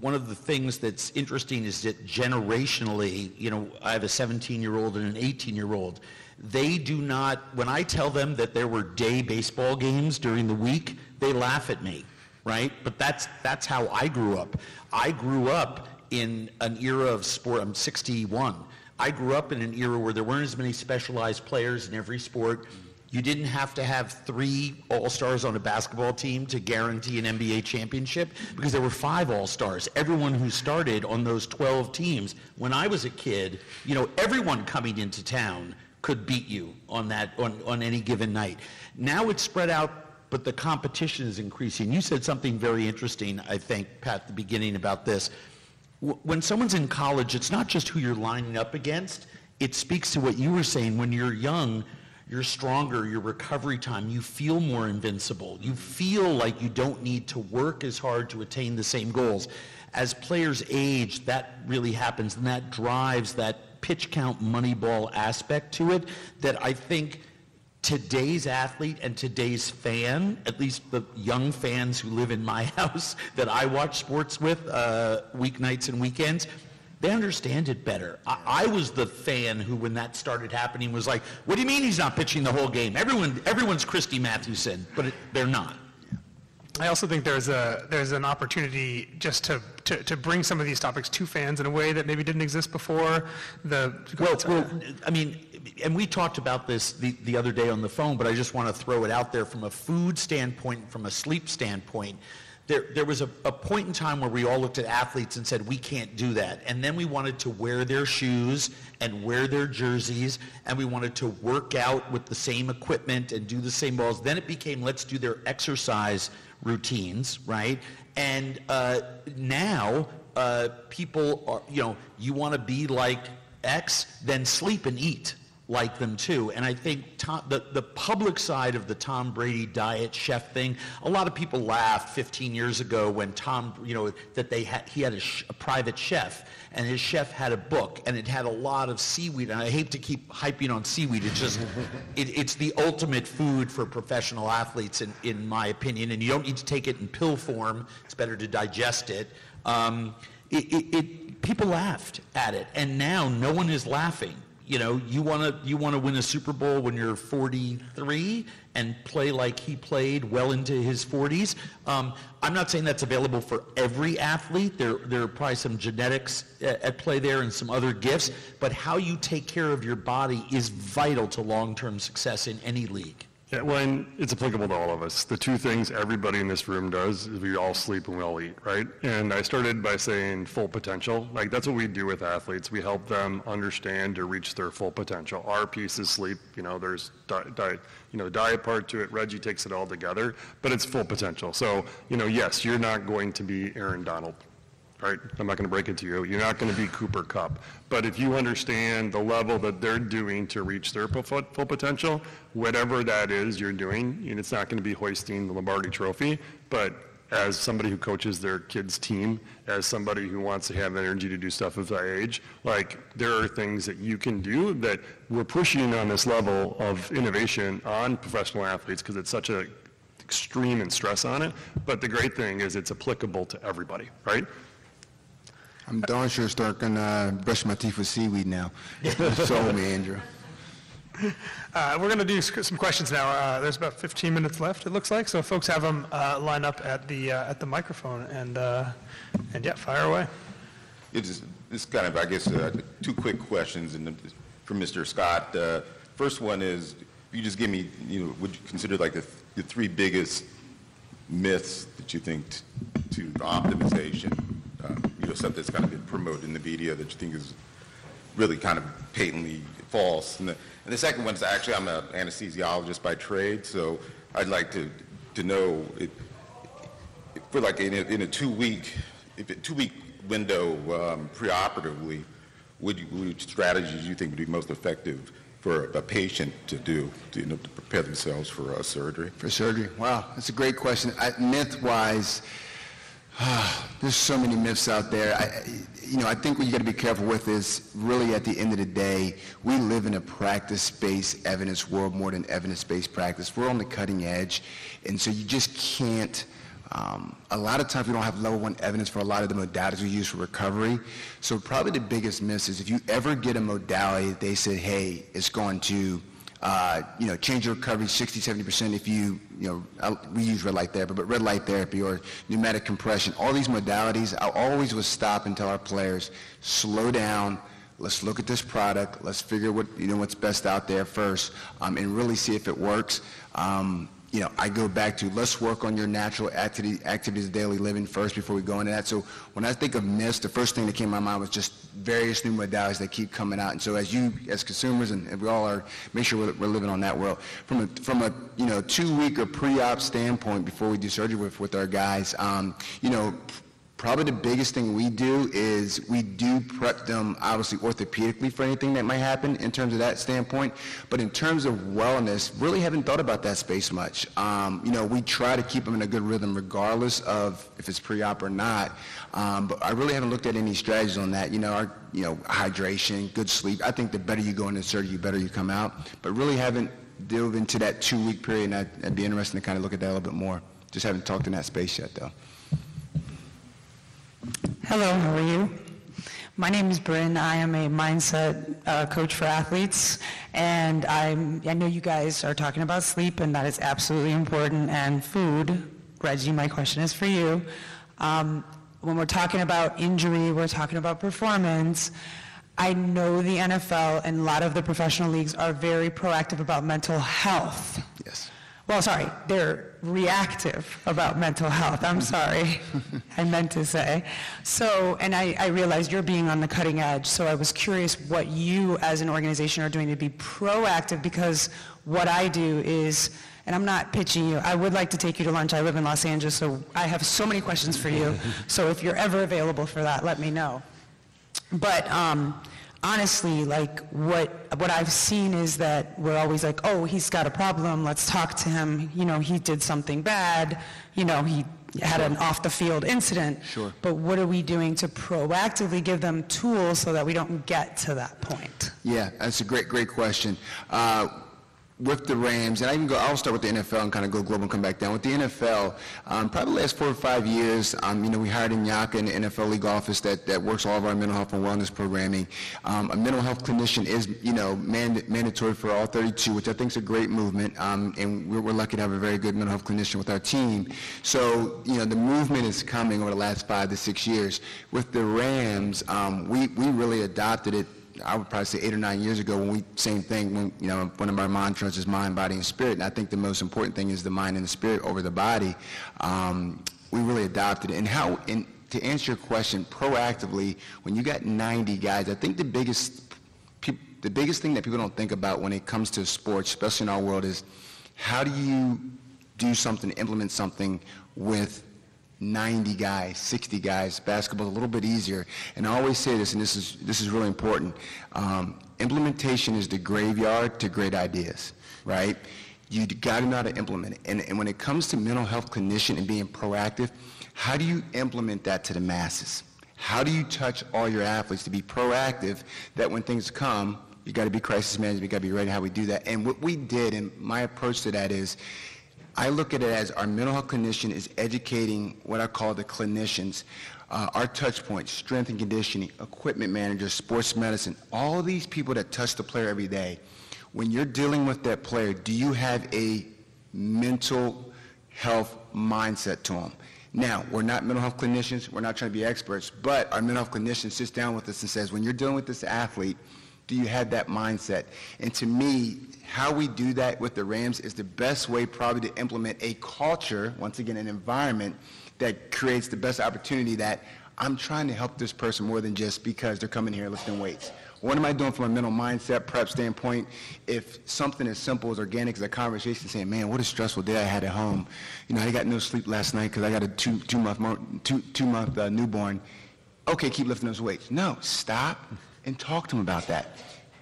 one of the things that's interesting is that generationally, you know, I have a 17-year-old and an 18-year-old. They do not, when I tell them that there were day baseball games during the week, they laugh at me, right? But that's, that's how I grew up. I grew up in an era of sport, I'm 61. I grew up in an era where there weren't as many specialized players in every sport. You didn't have to have three All-Stars on a basketball team to guarantee an NBA championship because there were five All-Stars. Everyone who started on those 12 teams, when I was a kid, you know, everyone coming into town could beat you on that on, on any given night. Now it's spread out, but the competition is increasing. You said something very interesting, I think, Pat, at the beginning about this. When someone's in college, it's not just who you're lining up against. It speaks to what you were saying. When you're young, you're stronger, your recovery time, you feel more invincible. You feel like you don't need to work as hard to attain the same goals. As players age, that really happens, and that drives that pitch count moneyball aspect to it that I think today's athlete and today's fan, at least the young fans who live in my house that I watch sports with uh, weeknights and weekends, they understand it better. I, I, was the fan who, when that started happening, was like, "What do you mean he's not pitching the whole game? Everyone, everyone's Christy Mathewson, but it, they're not." I also think there's a there's an opportunity just to, to, to bring some of these topics to fans in a way that maybe didn't exist before. The well, well, I mean, and we talked about this the, the other day on the phone, but I just want to throw it out there from a food standpoint, from a sleep standpoint. There, there was a, a point in time where we all looked at athletes and said, we can't do that. And then we wanted to wear their shoes and wear their jerseys, and we wanted to work out with the same equipment and do the same balls. Then it became, let's do their exercise routines, right? And uh, now uh, people are, you know, you want to be like X, then sleep and eat like them too. And I think Tom, the, the public side of the Tom Brady diet chef thing, a lot of people laughed 15 years ago when Tom, you know, that they had, he had a, sh- a private chef and his chef had a book and it had a lot of seaweed. And I hate to keep hyping on seaweed. It's just, it, it's the ultimate food for professional athletes in, in my opinion. And you don't need to take it in pill form. It's better to digest it. Um, it, it, it people laughed at it and now no one is laughing You know, you want to you want to win a Super Bowl when you're 43 and play like he played well into his 40s. Um, I'm not saying that's available for every athlete. There there are probably some genetics at, at play there and some other gifts. But how you take care of your body is vital to long-term success in any league. Yeah, well, and it's applicable to all of us. The two things everybody in this room does is we all sleep and we all eat, right? And I started by saying full potential. Like that's what we do with athletes. We help them understand to reach their full potential. Our piece is sleep. You know, there's diet, di- you know, the diet part to it. Reggie takes it all together, but it's full potential. So, you know, yes, you're not going to be Aaron Donald right? I'm not going to break it to you. You're not going to be Cooper Kupp. But if you understand the level that they're doing to reach their full full potential, whatever that is you're doing, and it's not going to be hoisting the Lombardi Trophy, but as somebody who coaches their kids' team, as somebody who wants to have energy to do stuff at that age, like there are things that you can do that we're pushing on this level of innovation on professional athletes because it's such an extreme and stress on it. But the great thing is it's applicable to everybody, right? I'm darn sure start gonna uh, brush my teeth with seaweed now. Sold me, Andrew. Uh, We're going to do some questions now. Uh, There's about 15 minutes left, it looks like, so folks have them uh, line up at the, uh, at the microphone, and, uh, and yeah, fire away. It is, this kind of, I guess, uh, two quick questions and from Mr. Scott. Uh, First one is, you just give me, you know, would you consider like the, the three biggest myths that you think to optimization, you know, stuff that's kind of been promoted in the media that you think is really kind of patently false? And the, and the second one is actually, I'm an anesthesiologist by trade, so I'd like to, to know, for like in a, in a two-week, if a two-week window um, preoperatively, would you, what strategies you think would be most effective for a patient to do, to, you know, to prepare themselves for uh, surgery? For surgery? Wow, that's a great question. I, myth-wise, there's so many myths out there. I, you know, I think what you got to be careful with is really at the end of the day, we live in a practice-based evidence world more than evidence-based practice. We're on the cutting edge, and so you just can't. Um, a lot of times we don't have level one evidence for a lot of the modalities we use for recovery. So probably the biggest miss is if you ever get a modality, they say, hey, it's going to uh, you know, change your recovery 60, 70% if you, you know, we use red light therapy, but red light therapy or pneumatic compression, all these modalities, I always would stop and tell our players, slow down, let's look at this product, let's figure what, you know, what's best out there first, um, and really see if it works. Um, you know, I go back to let's work on your natural activity, activities of daily living first before we go into that. So when I think of myths, the first thing that came to my mind was just various new modalities that keep coming out. And so as you, as consumers, and, we all are, make sure we're, we're living on that world. From a, from a, you know, two-week or pre-op standpoint before we do surgery with, with our guys, um, you know, Probably the biggest thing we do is we do prep them obviously orthopedically for anything that might happen in terms of that standpoint. But in terms of wellness, really haven't thought about that space much. Um, you know, we try to keep them in a good rhythm regardless of if it's pre-op or not. Um, but I really haven't looked at any strategies on that. You know, our, you know, hydration, good sleep. I think the better you go into surgery, the better you come out. But really haven't delved into that two-week period, and I'd be interested to kind of look at that a little bit more. Just haven't talked in that space yet, though. Hello, how are you? My name is Bryn. I am a mindset uh, coach for athletes, and I'm, I know you guys are talking about sleep, and that is absolutely important, and food. Reggie, my question is for you. Um, when we're talking about injury, we're talking about performance. I know the NFL and a lot of the professional leagues are very proactive about mental health. Yes. Well, sorry, they're reactive about mental health. I'm sorry. I meant to say. So, and I, I realize you're being on the cutting edge, so I was curious what you as an organization are doing to be proactive because what I do is, and I'm not pitching you, I would like to take you to lunch. I live in Los Angeles, so I have so many questions for you. so if you're ever available for that, let me know. But um, honestly, like what what I've seen is that we're always like, oh, he's got a problem. Let's talk to him. You know, he did something bad. You know, he had an off the field incident. Sure. But what are we doing to proactively give them tools so that we don't get to that point? Yeah, that's a great, great question. Uh, with the Rams, and I can go, I'll start with the NFL and kind of go global and come back down. With the NFL, um, probably the last four or five years, um, you know, we hired Nyaka in the NFL league office that, that works all of our mental health and wellness programming. Um, a mental health clinician is, you know, mand- mandatory for all 32, which I think is a great movement, um, and we're, we're lucky to have a very good mental health clinician with our team. So, you know, the movement is coming over the last five to six years. With the Rams, um, we, we really adopted it I would probably say eight or nine years ago when we, same thing, when, you know, one of our mantras is mind, body, and spirit. And I think the most important thing is the mind and the spirit over the body. Um, we really adopted it. And how, and to answer your question, proactively, when you got 90 guys, I think the biggest, the biggest thing that people don't think about when it comes to sports, especially in our world, is how do you do something, implement something with 90 guys, 60 guys. Basketball's a little bit easier. And I always say this, and this is, this is really important. Um, implementation is the graveyard to great ideas, right? You got to know how to implement it. And, and when it comes to mental health clinician and being proactive, how do you implement that to the masses? How do you touch all your athletes to be proactive that when things come, you got to be crisis management, you got to be ready how we do that. And what we did, and my approach to that is, I look at it as our mental health clinician is educating what I call the clinicians, uh, our touch points, strength and conditioning, equipment managers, sports medicine, all these people that touch the player every day. When you're dealing with that player, do you have a mental health mindset to them? Now, we're not mental health clinicians, we're not trying to be experts, but our mental health clinician sits down with us and says, when you're dealing with this athlete, do you have that mindset? And to me, how we do that with the Rams is the best way probably to implement a culture, once again, an environment that creates the best opportunity that I'm trying to help this person more than just because they're coming here lifting weights. What am I doing from a mental mindset prep standpoint? If something as simple as organic as a conversation saying, man, what a stressful day I had at home. You know, I got no sleep last night because I got a two, two month, two, two month uh, newborn. Okay, keep lifting those weights. No, stop and talk to them about that.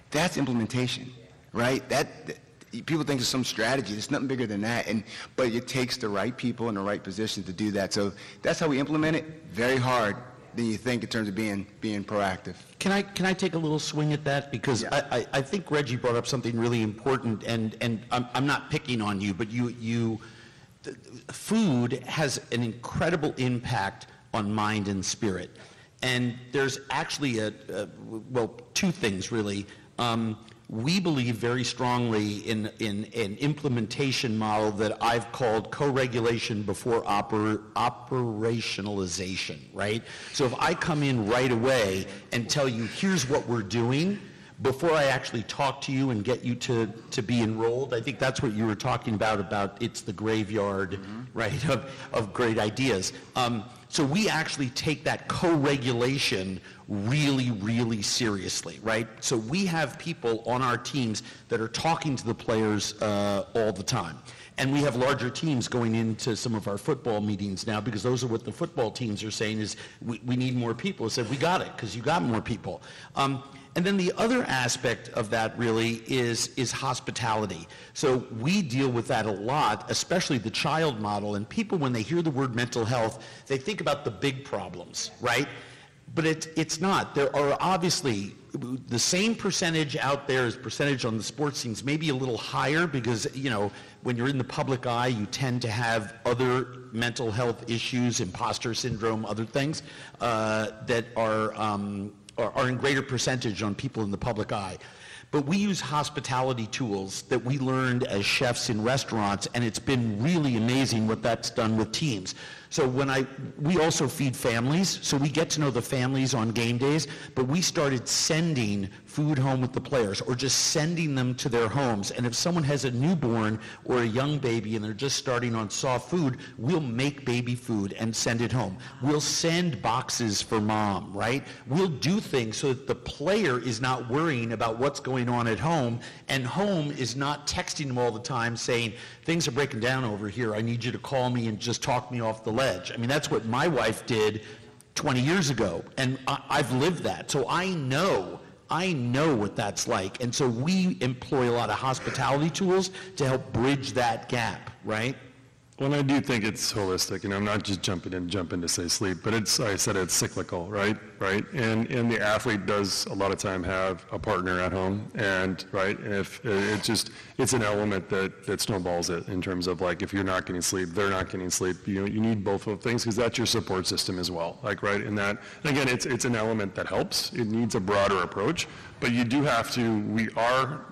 That's implementation, right? That, that- people think it's some strategy. It's nothing bigger than that. And but it takes the right people in the right position to do that. So that's how we implement it. Very hard than you think in terms of being being proactive. Can I, can I take a little swing at that? Because I, I, I think Reggie brought up something really important, and, and I'm, I'm not picking on you, but you, you, food has an incredible impact on mind and spirit. And there's actually a, a well, two things really. Um, we believe very strongly in, in an implementation model that I've called co-regulation before oper, operationalization, right? So if I come in right away and tell you, here's what we're doing, before I actually talk to you and get you to, to be enrolled, I think that's what you were talking about, about it's the graveyard, right, of, of great ideas. Um, so we actually take that co-regulation really, really seriously, right? So we have people on our teams that are talking to the players uh, all the time. And we have larger teams going into some of our football meetings now because those are what the football teams are saying is we, we need more people. I said, we got it because you got more people. Um, and then the other aspect of that really is, is hospitality. So we deal with that a lot, especially the child model. And people, when they hear the word mental health, they think about the big problems, right? But it, it's not. There are obviously the same percentage out there as percentage on the sports teams, maybe a little higher because, you know, when you're in the public eye, you tend to have other mental health issues, imposter syndrome, other things uh, that are, um, are, in greater percentage on people in the public eye. But we use hospitality tools that we learned as chefs in restaurants, and it's been really amazing what that's done with teams. So when I, we also feed families, so we get to know the families on game days, but we started sending food home with the players or just sending them to their homes. And if someone has a newborn or a young baby and they're just starting on soft food, we'll make baby food and send it home. We'll send boxes for mom, right? We'll do things so that the player is not worrying about what's going on at home and home is not texting them all the time saying, things are breaking down over here. I need you to call me and just talk me off the ledge. I mean, that's what my wife did 20 years ago, and I, I've lived that. So I know, I know what that's like. And so we employ a lot of hospitality tools to help bridge that gap, right? Well, I do think it's holistic, and I'm not just jumping in, jumping to say sleep, but it's, I said it's cyclical, right? right? And, and the athlete does a lot of time have a partner at home, and, right, and if, uh, it's just, it's an element that, that snowballs it in terms of like, if you're not getting sleep, they're not getting sleep, you know, you need both of things, because that's your support system as well, like, right? And that, and again, it's, it's an element that helps, it needs a broader approach, but you do have to, we are,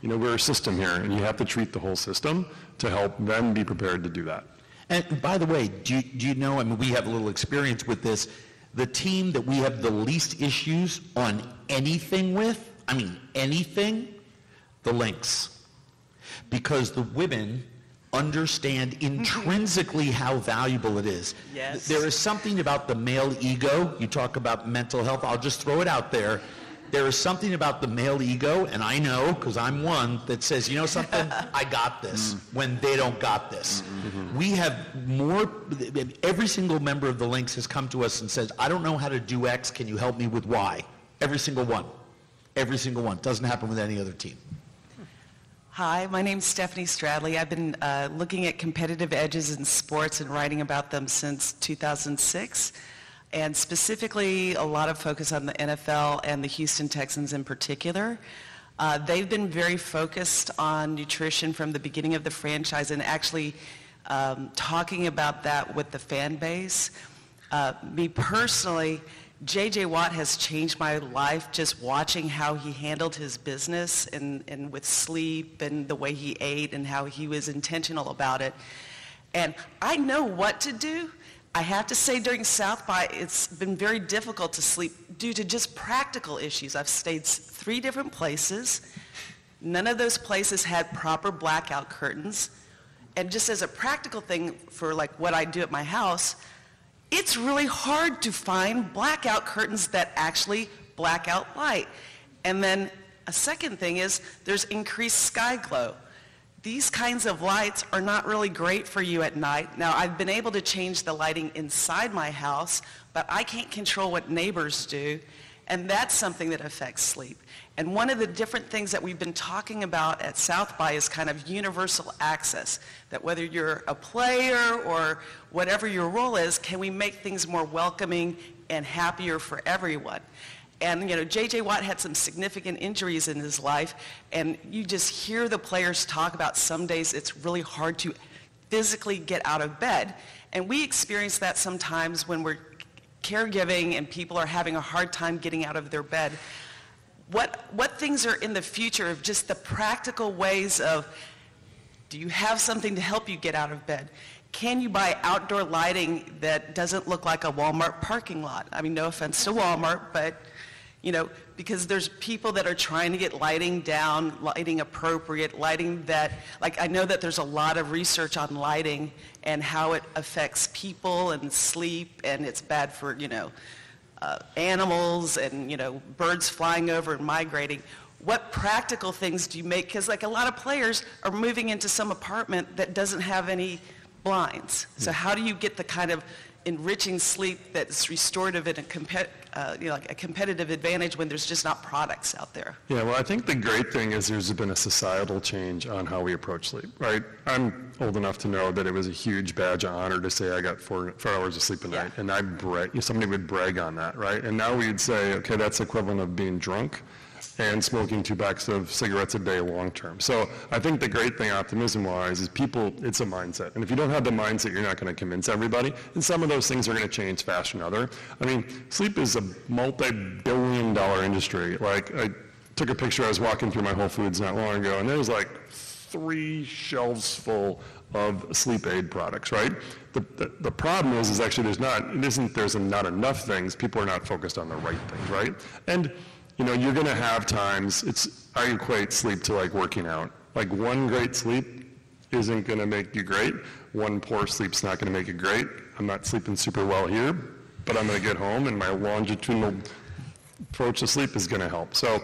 you know, we're a system here, and you have to treat the whole system to help them be prepared to do that. And by the way, do you, do you know, I mean, we have a little experience with this, the team that we have the least issues on anything with, I mean, anything, the Lynx. Because the women understand intrinsically how valuable it is. Yes. There is something about the male ego, you talk about mental health, I'll just throw it out there. There is something about the male ego, and I know, because I'm one, that says, you know something, I got this, mm. when they don't got this. Mm-hmm. Mm-hmm. We have more, every single member of the Lynx has come to us and says, I don't know how to do X, can you help me with Y? Every single one. Every single one. Doesn't happen with any other team. Hi, my name's Stephanie Stradley. I've been uh, looking at competitive edges in sports and writing about them since 2006, and specifically a lot of focus on the NFL and the Houston Texans in particular. Uh, they've been very focused on nutrition from the beginning of the franchise and actually um, talking about that with the fan base. Uh, me personally, J.J. Watt has changed my life just watching how he handled his business and, and with sleep and the way he ate and how he was intentional about it. And I know what to do. I have to say during South by, it's been very difficult to sleep due to just practical issues. I've stayed three different places. None of those places had proper blackout curtains. And just as a practical thing for like what I do at my house, it's really hard to find blackout curtains that actually black out light. And then a second thing is there's increased sky glow. These kinds of lights are not really great for you at night. Now, I've been able to change the lighting inside my house, but I can't control what neighbors do, and that's something that affects sleep. And one of the different things that we've been talking about at South by is kind of universal access, that whether you're a player or whatever your role is, can we make things more welcoming and happier for everyone? And, you know, J.J. Watt had some significant injuries in his life, and you just hear the players talk about some days it's really hard to physically get out of bed. And we experience that sometimes when we're caregiving and people are having a hard time getting out of their bed. What, what things are in the future of just the practical ways of, do you have something to help you get out of bed? Can you buy outdoor lighting that doesn't look like a Walmart parking lot? I mean, no offense to Walmart, but, you know, because there's people that are trying to get lighting down, lighting appropriate, lighting that, like, I know that there's a lot of research on lighting and how it affects people and sleep, and it's bad for, you know, uh, animals and, you know, birds flying over and migrating. What practical things do you make? Because like a lot of players are moving into some apartment that doesn't have any blinds. So how do you get the kind of enriching sleep that's restorative and a, compet, uh, you know, like a competitive advantage when there's just not products out there? Yeah, well, I think the great thing is there's been a societal change on how we approach sleep, right? I'm old enough to know that it was a huge badge of honor to say I got four, four hours of sleep a night, and I brag, somebody would brag on that, right? And now we'd say, okay, that's equivalent of being drunk and smoking two packs of cigarettes a day long term. So I think the great thing optimism-wise is people, it's a mindset. And if you don't have the mindset, you're not going to convince everybody. And some of those things are going to change faster than other. I mean, sleep is a multi-billion dollar industry. Like I took a picture, I was walking through my Whole Foods not long ago, and there was like three shelves full of sleep aid products, right? The, the, the problem is, is actually there's not, it isn't there's not enough things. People are not focused on the right things, right? And you know, you're going to have times, it's, I equate sleep to like working out. Like one great sleep isn't going to make you great. One poor sleep's not going to make you great. I'm not sleeping super well here, but I'm going to get home and my longitudinal approach to sleep is going to help. So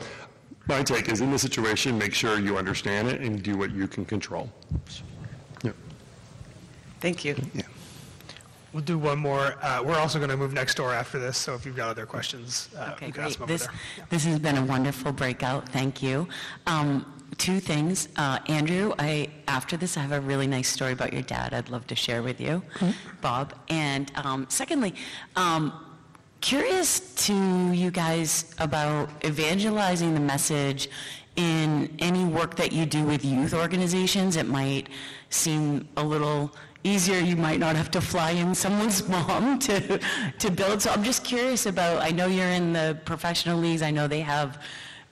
my take is in this situation, make sure you understand it and do what you can control. Yeah. Thank you. We'll do one more. Uh, We're also going to move next door after this, so if you've got other questions, uh, Okay, you can ask great. them over This, there. this has been a wonderful breakout, thank you. Um, Two things, Uh, Andrew, I, after this, I have a really nice story about your dad I'd love to share with you, Bob. And um, secondly, um, curious to you guys about evangelizing the message in any work that you do with youth organizations. It might seem a little easier. You might not have to fly in someone's mom to, to build. So I'm just curious about, I know you're in the professional leagues. I know they have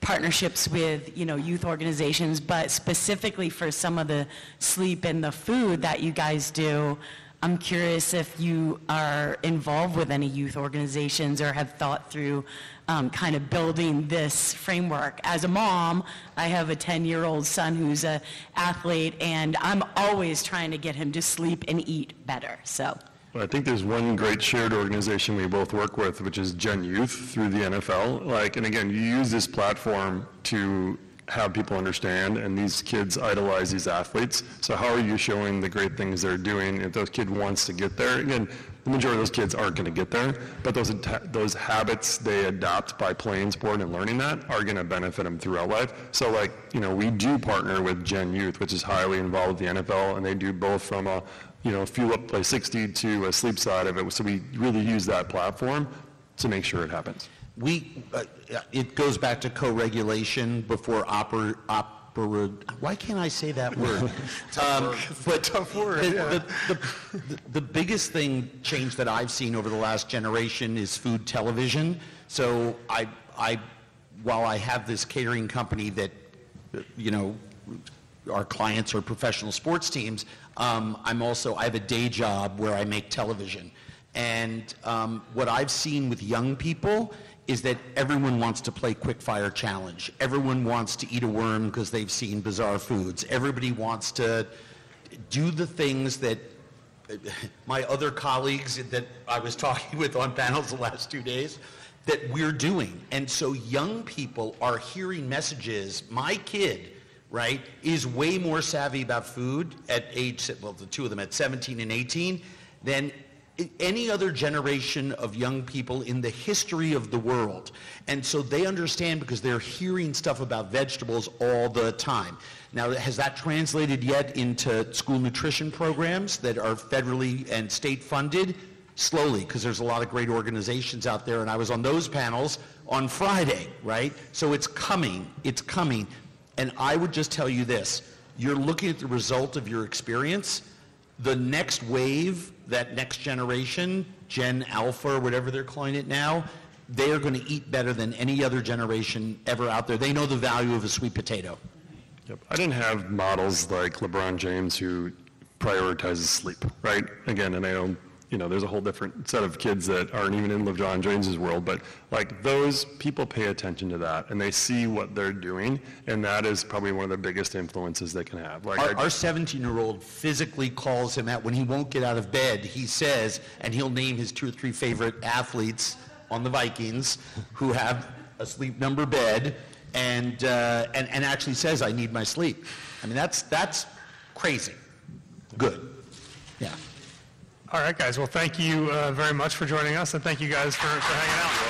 partnerships with, you know, youth organizations, but specifically for some of the sleep and the food that you guys do, I'm curious if you are involved with any youth organizations or have thought through um, kind of building this framework. As a mom, I have a 10-year-old son who's an athlete, and I'm always trying to get him to sleep and eat better. So, I think there's one great shared organization we both work with, which is Gen Youth through the NFL. Like, and again, you use this platform to have people understand, and these kids idolize these athletes. So how are you showing the great things they're doing? If those kid wants to get there, again, the majority of those kids aren't going to get there, but those those habits they adopt by playing sport and learning that are going to benefit them throughout life. So like, you know, we do partner with Gen Youth, which is highly involved with the NFL, and they do both from a you know, fuel up play 60 to a sleep side of it. So we really use that platform to make sure it happens. We, uh, it goes back to co-regulation before oper, opera, why can't I say that word? Um, But Tough word, the- yeah. the- the- The biggest thing, change that I've seen over the last generation is food television. So I, I, while I have this catering company that, you know, our clients are professional sports teams, um, I'm also, I have a day job where I make television. And um, what I've seen with young people is that everyone wants to play quick fire challenge. Everyone wants to eat a worm because they've seen bizarre foods. Everybody wants to do the things that my other colleagues that I was talking with on panels the last two days that we're doing. And so young people are hearing messages. My kid, right, is way more savvy about food at age, well, the two of them at 17 and 18 than any other generation of young people in the history of the world. And so they understand because they're hearing stuff about vegetables all the time. Now, has that translated yet into school nutrition programs that are federally and state funded? Slowly, because there's a lot of great organizations out there, and I was on those panels on Friday, right? So it's coming, it's coming. And I would just tell you this, you're looking at the result of your experience, the next wave, that next generation, Gen Alpha or whatever they're calling it now, they are going to eat better than any other generation ever out there. They know the value of a sweet potato. Yep. I didn't have models like LeBron James who prioritizes sleep, right? Again, and I know, you know, there's a whole different set of kids that aren't even in LeBron James's world, but like those people pay attention to that and they see what they're doing, and that is probably one of the biggest influences they can have. Like, Our, our 17-year-old physically calls him out when he won't get out of bed. He says, and he'll name his two or three favorite athletes on the Vikings who have a sleep number bed, and uh, and and actually says, "I need my sleep." I mean, that's that's crazy. Good. Yeah. All right, guys. Well, thank you uh, very much for joining us, and thank you guys for, for hanging out.